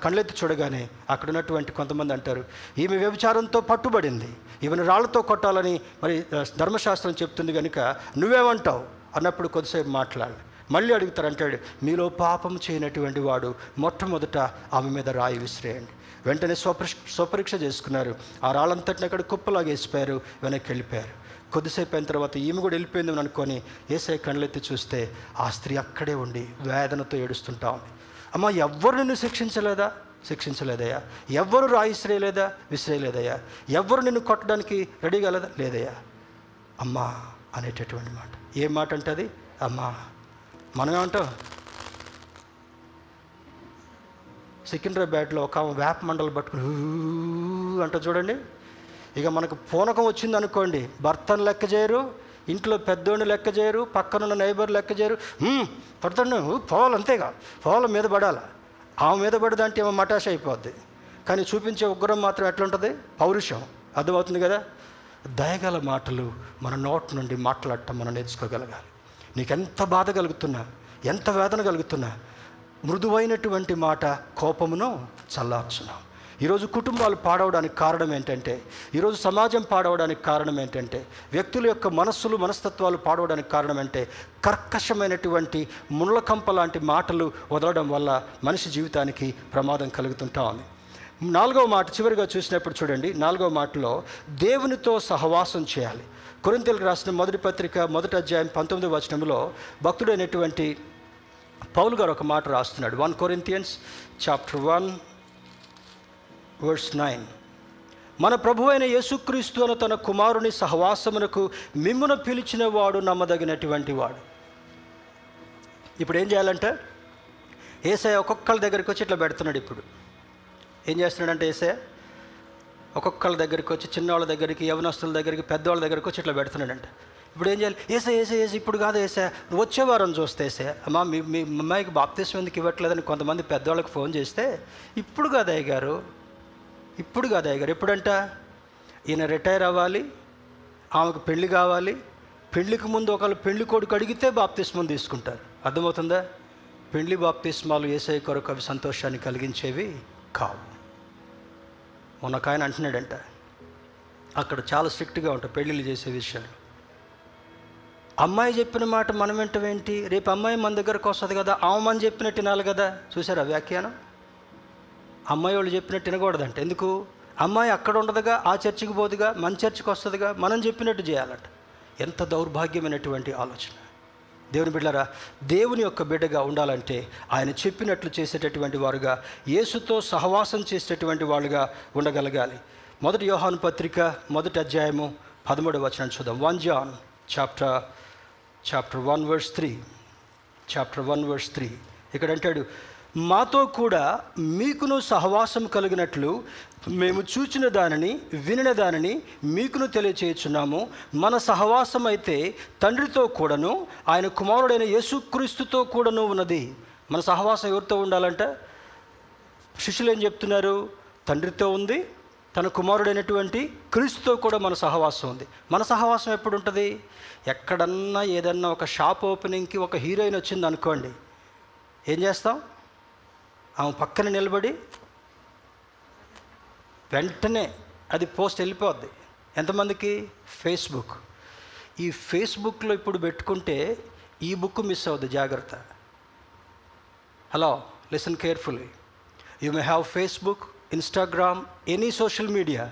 కళ్ళెత్తి చూడగానే అక్కడ ఉన్నటువంటి కొంతమంది అంటారు ఈమె వ్యభిచారంతో పట్టుబడింది. ఈమెను రాళ్ళతో కొట్టాలని మరి ధర్మశాస్త్రం చెప్తుంది కనుక నువ్వేమంటావు? అన్నప్పుడు కొద్దిసేపు మాట్లాడాలి మళ్ళీ అడుగుతారు అంటాడు మీలో పాపం చేయనటువంటి వాడు మొట్టమొదట ఆమె మీద రాయి విసిరేయండి. వెంటనే స్వపరీక్ష స్వపరీక్ష చేసుకున్నారు. ఆ రాళ్ళంతటిని అక్కడ కుప్పలాగేసిపోయారు వెనక్కి వెళ్ళిపోయారు. కొద్దిసేపు అయిన తర్వాత ఈమె కూడా వెళ్ళిపోయిందని అనుకొని ఏసై కళ్ళెత్తి చూస్తే ఆ స్త్రీ అక్కడే ఉండి వేదనతో ఏడుస్తుంటా ఉంది. అమ్మ ఎవ్వరు నిన్ను శిక్షించలేదా? శిక్షించలేదయ్యా. ఎవ్వరు రాయిశ్రేయలేదా విసిరేయలేదా విసిరేయలేదయ్యా. ఎవ్వరు నిన్ను కొట్టడానికి రెడీ కాలేదా? లేదయ్యా. అమ్మా అనేటటువంటి మాట. ఏ మాట అంటే అది? అమ్మా మనం ఏమంటాం? సికింద్రాబాద్లో ఒక వేప మండలు పట్టుకుని అంట చూడండి. ఇక మనకు పూనకం వచ్చింది అనుకోండి భర్తను లెక్క చేయరు ఇంట్లో పెద్దోడిని లెక్క చేయరు పక్కనున్న నైబర్ లెక్క చేయరు. "హ్మ్, పడుతుండే పోవాలి అంతేగా పోవాల మీద పడాలా. ఆమె మీద పడదంటే ఏమో మటాష అయిపోద్ది. కానీ చూపించే ఉగ్రం మాత్రం ఎట్లుంటుంది? పౌరుషం. అర్థమవుతుంది కదా? దయగల మాటలు మన నోటి నుండి మాట్లాడటం మనం నేర్చుకోగలగాలి. నీకెంత బాధ కలుగుతున్నా ఎంత వేదన కలుగుతున్నా మృదువైనటువంటి మాట కోపమును చల్లార్చును ఈరోజు కుటుంబాలు పాడవడానికి కారణం ఏంటంటే ఈరోజు సమాజం పాడవడానికి కారణం ఏంటంటే వ్యక్తుల యొక్క మనస్సులు మనస్తత్వాలు పాడవడానికి కారణం అంటే కర్కశమైనటువంటి ముళ్ళకంప లాంటి మాటలు వదలడం వల్ల మనిషి జీవితానికి ప్రమాదం కలుగుతుంటా ఉంది. నాలుగవ మాట చివరిగా చూసినప్పుడు చూడండి నాలుగవ మాటలో దేవునితో సహవాసం చేయాలి. కొరింతలకు రాసిన మొదటి పత్రిక మొదటి అధ్యాయం పంతొమ్మిది వచనంలో భక్తుడైనటువంటి పౌలు గారు ఒక మాట రాస్తున్నాడు. One Corinthians chapter one verse nine మన ప్రభు అయిన యేసుక్రీస్తు అను తన కుమారుని సహవాసమునకు మిమ్మును పిలిచిన వాడు నమ్మదగినటువంటి వాడు. ఇప్పుడు ఏం చేయాలంటే? ఏసఐ ఒక్కొక్కళ్ళ దగ్గరికి వచ్చి ఇట్లా పెడుతున్నాడు ఇప్పుడు. ఏం చేస్తున్నాడంటే ఏసఐ ఒక్కొక్కళ్ళ దగ్గరికి వచ్చి చిన్నవాళ్ళ దగ్గరికి యవనస్తుల దగ్గరికి పెద్దవాళ్ళ దగ్గరికి వచ్చి ఇట్లా పెడుతున్నాడంట. ఇప్పుడు ఏం చేయాలి? ఏసే ఏసే ఏసే ఇప్పుడు కాదు ఏసే నువ్వు వచ్చే వారం చూస్తే ఏసే అమ్మా మీ మీ అమ్మాయికి బాప్తీసం ఎందుకు ఇవ్వట్లేదని కొంతమంది పెద్దవాళ్ళకి ఫోన్ చేస్తే ఇప్పుడు కాదు అయ్య గారు ఇప్పుడు కాదు అయ్యగారు ఎప్పుడంట? ఈయన రిటైర్ అవ్వాలి ఆమెకు పెళ్ళి కావాలి పెళ్ళికి ముందు ఒకళ్ళు పెళ్ళి కొడుకు అడిగితే బాప్తిస్మం తీసుకుంటారు. అర్థమవుతుందా? పెళ్ళి బాప్తిస్మాలు ఏసఐ కొరకు అవి సంతోషాన్ని కలిగించేవి కావు. మొన్న ఆయన అంటున్నాడంట అక్కడ చాలా స్ట్రిక్ట్గా ఉంటాయి పెళ్ళిళ్ళు చేసే విషయాలు. అమ్మాయి చెప్పిన మాట మనం ఏంటి? రేపు అమ్మాయి మన దగ్గరకు వస్తుంది కదా ఆమె మన చెప్పినట్టు వినాలి కదా? చూసారా వ్యాఖ్యానం? అమ్మాయి వాళ్ళు చెప్పినట్టు వినకూడదంట. ఎందుకు? అమ్మాయి అక్కడ ఉండదుగా ఆ చర్చికి పోదుగా మన చర్చికి వస్తుందిగా మనం చెప్పినట్టు చేయాలంట. ఎంత దౌర్భాగ్యమైనటువంటి ఆలోచన. దేవుని బిడ్డరా దేవుని యొక్క బిడ్డగా ఉండాలంటే ఆయన చెప్పినట్లు చేసేటటువంటి వారుగా యేసుతో సహవాసం చేసేటటువంటి వాళ్ళుగా ఉండగలగాలి. మొదటి యోహాను పత్రిక మొదటి అధ్యాయము పదమూడవ వచనం చూద్దాం. One John chapter chapter one verse three. Chapter one verse three. ఇక్కడ అంటాడు మాతో కూడా మీకును సహవాసం కలిగినట్లు మేము చూచిన దానిని వినిన దానిని మీకును తెలియచేయుచున్నాము. మన సహవాసం అయితే తండ్రితో కూడాను ఆయన కుమారుడైన యేసుక్రీస్తుతో కూడాను ఉన్నది. మన సహవాసం ఎవరితో ఉండాలంట? శిష్యులు ఏం చెప్తున్నారు? తండ్రితో ఉంది తన కుమారుడైనటువంటి క్రీస్తుతో కూడా మన సహవాసం ఉంది. మన సహవాసం ఎప్పుడు ఉంటుంది ఎక్కడన్నా ఏదన్నా ఒక షాప్ ఓపెనింగ్కి ఒక హీరోయిన్ వచ్చింది అనుకోండి ఏం చేస్తాం? ఆమె పక్కన నిలబడి వెంటనే అది పోస్ట్ వెళ్ళిపోద్ది. ఎంతమందికి? ఫేస్బుక్. ఈ ఫేస్బుక్లో ఇప్పుడు పెట్టుకుంటే ఈ బుక్ మిస్ అవుద్ది జాగ్రత్త. Hello listen carefully. You may have Facebook Instagram any social media.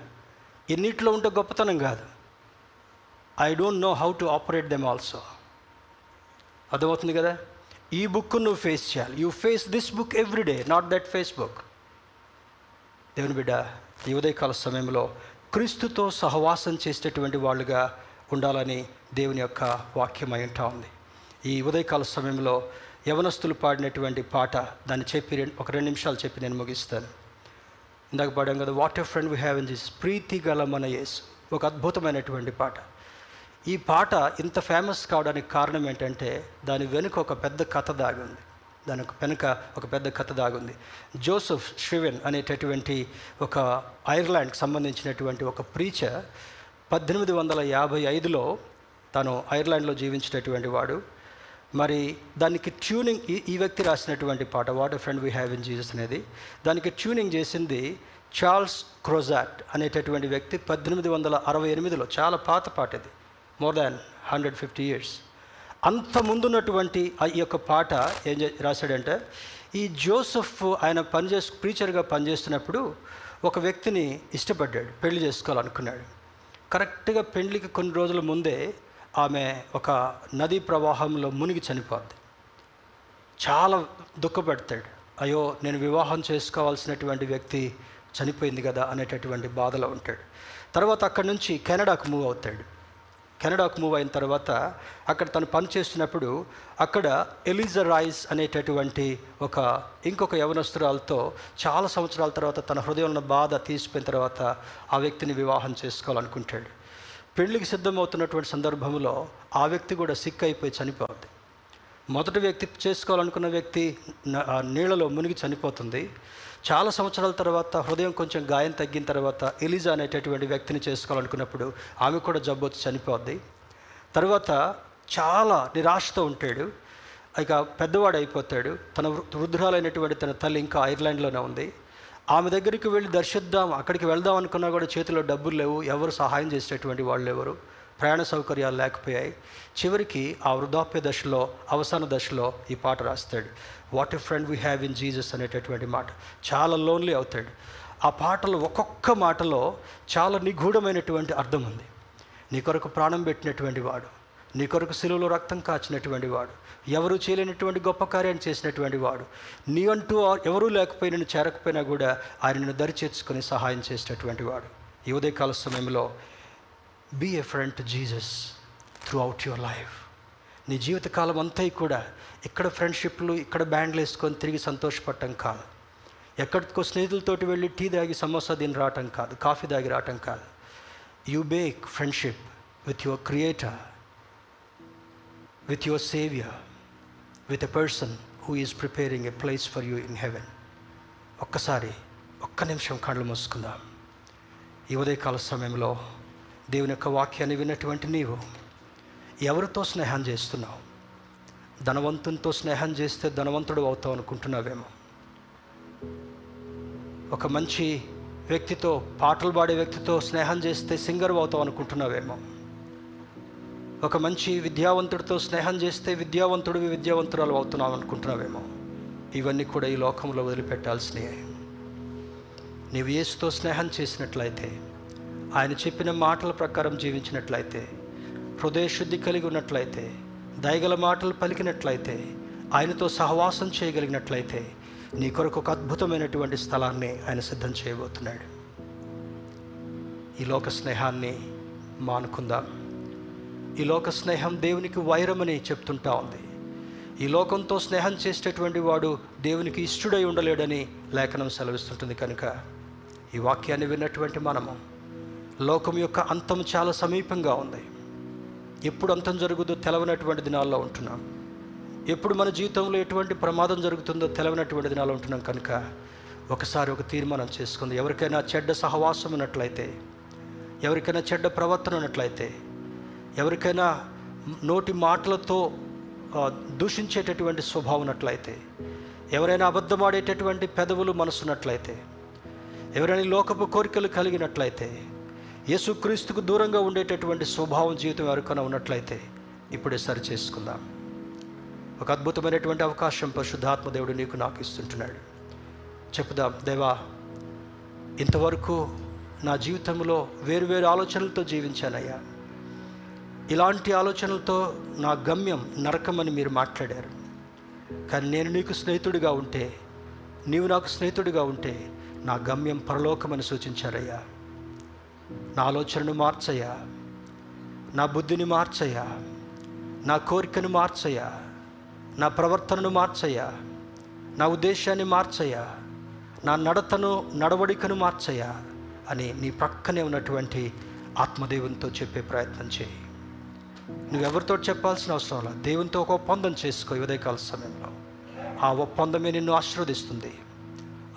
ఎన్నిట్లో ఉంటే గొప్పతనం కాదు. I don't know how to operate them also. అర్థమవుతుంది కదా? ఈ బుక్ నువ్వు ఫేస్ చేయాలి. You face this book every day not that Facebook దేవుని బిడ్డ ఈ ఉదయకాల సమయంలో క్రీస్తుతో సహవాసం చేసేటటువంటి వాళ్ళుగా ఉండాలని దేవుని యొక్క వాక్యం ఉంటా ఉంది. ఈ ఉదయకాల సమయంలో యవనస్తులు పాడినటువంటి పాట దాన్ని చెప్పి రెండు- ఒక రెండు నిమిషాలు చెప్పి నేను ముగిస్తాను. ఇందాక పాడాం కదా what a friend we have in this ప్రీతి గల మన యేసు. ఒక అద్భుతమైనటువంటి పాట. ఈ పాట ఇంత ఫేమస్ కావడానికి కారణం ఏంటంటే దాని వెనుక ఒక పెద్ద కథ దాగుంది. దాని వెనుక ఒక పెద్ద కథ దాగుంది. జోసెఫ్ షివెన్ అనేటటువంటి ఒక ఐర్లాండ్కి సంబంధించినటువంటి ఒక ప్రీచర్ పద్దెనిమిది వందల యాభై ఐదులో తను ఐర్లాండ్లో జీవించినటువంటి వాడు. మరి దానికి ట్యూనింగ్ ఈ ఈ వ్యక్తి రాసినటువంటి పాట what friend we have in Jesus అనేది దానికి ట్యూనింగ్ చేసింది చార్ల్స్ క్రోజాట్ అనేటటువంటి వ్యక్తి పద్దెనిమిది వందల అరవై ఎనిమిదిలో. చాలా పాత పాట ఇది. More than hundred fifty years అంత ముందున్నటువంటి ఆ ఈ యొక్క పాట ఏం చే- రాశాడంటే ఈ జోసెఫ్ ఆయన పనిచేసు ప్రీచర్గా పనిచేస్తున్నప్పుడు ఒక వ్యక్తిని ఇష్టపడ్డాడు పెళ్ళి చేసుకోవాలనుకున్నాడు. కరెక్ట్గా పెళ్ళికి కొన్ని రోజుల ముందే ఆమె ఒక నదీ ప్రవాహంలో మునిగి చనిపోద్ది. చాలా దుఃఖపడతాడు. అయ్యో నేను వివాహం చేసుకోవాల్సినటువంటి వ్యక్తి చనిపోయింది కదా అనేటటువంటి బాధలో ఉంటాడు. తర్వాత అక్కడి నుంచి కెనడాకు మూవ్ అవుతాడు. కెనడాకు మూవ్ అయిన తర్వాత అక్కడ తను పని చేస్తున్నప్పుడు అక్కడ ఎలిజా రాయిస్ అనేటటువంటి ఒక ఇంకొక యవనస్తురాలతో చాలా సంవత్సరాల తర్వాత తన హృదయంలో బాధ తీసిపోయిన తర్వాత ఆ వ్యక్తిని వివాహం చేసుకోవాలనుకుంటాడు. పెళ్ళికి సిద్ధమవుతున్నటువంటి సందర్భంలో ఆ వ్యక్తి కూడా సిక్ అయిపోయి చనిపోద్ది. మొదటి వ్యక్తి చేసుకోవాలనుకున్న వ్యక్తి ఆ నీళ్ళలో మునిగి చనిపోతుంది. చాలా సంవత్సరాల తర్వాత హృదయం కొంచెం గాయం తగ్గిన తర్వాత ఎలిజా అనేటటువంటి వ్యక్తిని చేసుకోవాలనుకున్నప్పుడు ఆమె కూడా జబ్బు వచ్చి చనిపోద్ది. తర్వాత చాలా నిరాశతో ఉంటాడు. ఇక పెద్దవాడు అయిపోతాడు. తన వృ- వృద్ధురాలైనటువంటి తన తల్లి ఇంకా ఐర్లాండ్లోనే ఉంది. ఆమె దగ్గరికి వెళ్ళి దర్శిద్దాం అక్కడికి వెళ్దాం అనుకున్నా కూడా చేతిలో డబ్బులు లేవు. ఎవరు సహాయం చేసేటటువంటి వాళ్ళు ఎవరు? ప్రయాణ సౌకర్యాలు లేకపోయాయి. చివరికి ఆ వృద్ధాప్య దశలో అవసాన దశలో ఈ పాట రాస్తాడు. What a friend we have in Jesus అనేటటువంటి మాట చాలా లోన్లీ అవుతాడు. ఆ పాటలో ఒక్కొక్క మాటలో చాలా నిగూఢమైనటువంటి అర్థం ఉంది. నీ కొరకు ప్రాణం పెట్టినటువంటి వాడు నీ కొరకు సిలువలో రక్తం కాచినటువంటి వాడు ఎవరు చేయలేనటువంటి గొప్ప కార్యాన్ని చేసినటువంటి వాడు నీ అంటూ ఎవరూ లేకపోయినా నిన్ను చేరకపోయినా కూడా ఆయన నిన్ను సహాయం చేసినటువంటి వాడు. ఈ ఉదయకాల సమయంలో be a friend to Jesus throughout your life నీ జీవితకాలం అంతా కూడా ఇక్కడ ఫ్రెండ్షిప్లు ఇక్కడ బ్యాండ్లు వేసుకొని తిరిగి సంతోషపడటం కాదు. ఎక్కడికో స్నేహితులతోటి వెళ్ళి టీ తాగి సమోసా తిని రావటం కాదు కాఫీ తాగి రావటం కాదు. You make friendship with your creator with your Savior, with a person who is preparing a place for you in heaven. ఒక్కసారి ఒక్క నిమిషం కళ్ళు మూసుకుందాం. ఈ ఉదయకాల సమయంలో దేవుని యొక్క వాక్యాన్ని విన్నటువంటి నీవు ఎవరితో స్నేహం చేస్తున్నావు? ధనవంతునితో స్నేహం చేస్తే ధనవంతుడు అవుతావు అనుకుంటున్నావేమో? ఒక మంచి వ్యక్తితో పాటలు పాడే వ్యక్తితో స్నేహం చేస్తే సింగర్ అవుతావు అనుకుంటున్నావేమో? ఒక మంచి విద్యావంతుడితో స్నేహం చేస్తే విద్యావంతుడివి విద్యావంతురాలు అవుతున్నావు అనుకుంటున్నావేమో? ఇవన్నీ కూడా ఈ లోకంలో వదిలిపెట్టాల్సినవి నీవు ఏసుతో స్నేహం చేసినట్లయితే ఆయన చెప్పిన మాటల ప్రకారం జీవించినట్లయితే హృదయశుద్ధి కలిగి ఉన్నట్లయితే దయగల మాటలు పలికినట్లయితే ఆయనతో సహవాసం చేయగలిగినట్లయితే నీ కొరకు ఒక అద్భుతమైనటువంటి స్థలాన్ని ఆయన సిద్ధం చేయబోతున్నాడు. ఈ లోక స్నేహాన్ని మానుకుందాం. ఈ లోక స్నేహం దేవునికి వైరమని చెప్తుంటా ఉంది. ఈ లోకంతో స్నేహం చేసేటటువంటి వాడు దేవునికి ఇష్టడై ఉండలేడని లేఖనం సెలవిస్తుంటుంది కనుక ఈ వాక్యాన్ని విన్నటువంటి మనము లోకం యొక్క అంతం చాలా సమీపంగా ఉంది. ఎప్పుడు అంతం జరుగుతుందో తెలవనటువంటి దినాల్లో ఉంటున్నాం. ఎప్పుడు మన జీవితంలో ఎటువంటి ప్రమాదం జరుగుతుందో తెలవనటువంటి దినాల్లో ఉంటున్నాం కనుక ఒకసారి ఒక తీర్మానం చేసుకుంది. ఎవరికైనా చెడ్డ సహవాసం ఉన్నట్లయితే ఎవరికైనా చెడ్డ ప్రవర్తన ఉన్నట్లయితే ఎవరికైనా నోటి మాటలతో దూషించేటటువంటి స్వభావం ఉన్నట్లయితే ఎవరైనా అబద్ధమాడేటటువంటి పెదవులు మనసున్నట్లయితే ఎవరైనా లోకపు కోరికలు కలిగినట్లయితే యేసుక్రీస్తుకు దూరంగా ఉండేటటువంటి స్వభావం జీవితం ఎవరికైనా ఉన్నట్లయితే ఇప్పుడే సరి చేసుకుందాం ఒక అద్భుతమైనటువంటి అవకాశం పరిశుద్ధాత్మ దేవుడు నీకు నాకు ఇస్తుంటున్నాడు చెప్పుదాం దేవా ఇంతవరకు నా జీవితంలో వేరువేరు ఆలోచనలతో జీవించానయ్యా. ఇలాంటి ఆలోచనలతో నా గమ్యం నరకమని మీరు మాట్లాడారు. కానీ నేను నీకు స్నేహితుడిగా ఉంటే నీవు నాకు స్నేహితుడిగా ఉంటే నా గమ్యం పరలోకమని సూచించారయ్యా. నా ఆలోచనను మార్చయ్యా. నా బుద్ధిని మార్చయ్యా. నా కోరికను మార్చయ్యా. నా ప్రవర్తనను మార్చయ్యా. నా ఉద్దేశాన్ని మార్చయ్యా. నా నడతను నడవడికను మార్చయ్యా అని నీ ప్రక్కనే ఉన్నటువంటి ఆత్మదేవునితో చెప్పే ప్రయత్నం చేయి. నువ్వెవరితో చెప్పాల్సిన అవసరం లేదు. దేవునితో ఒక ఒప్పందం చేసుకో ఉదయకాల సమయంలో. ఆ ఒప్పందమే నిన్ను ఆశీర్వదిస్తుంది.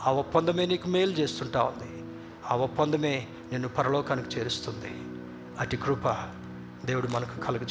ఆ ఒప్పందమే నీకు మేలు చేస్తుంటా ఉంది. ఆ ఒప్పందమే నిన్ను పరలోకానికి చేరుస్తుంది. అటు కృప దేవుడు మనకు కలుగు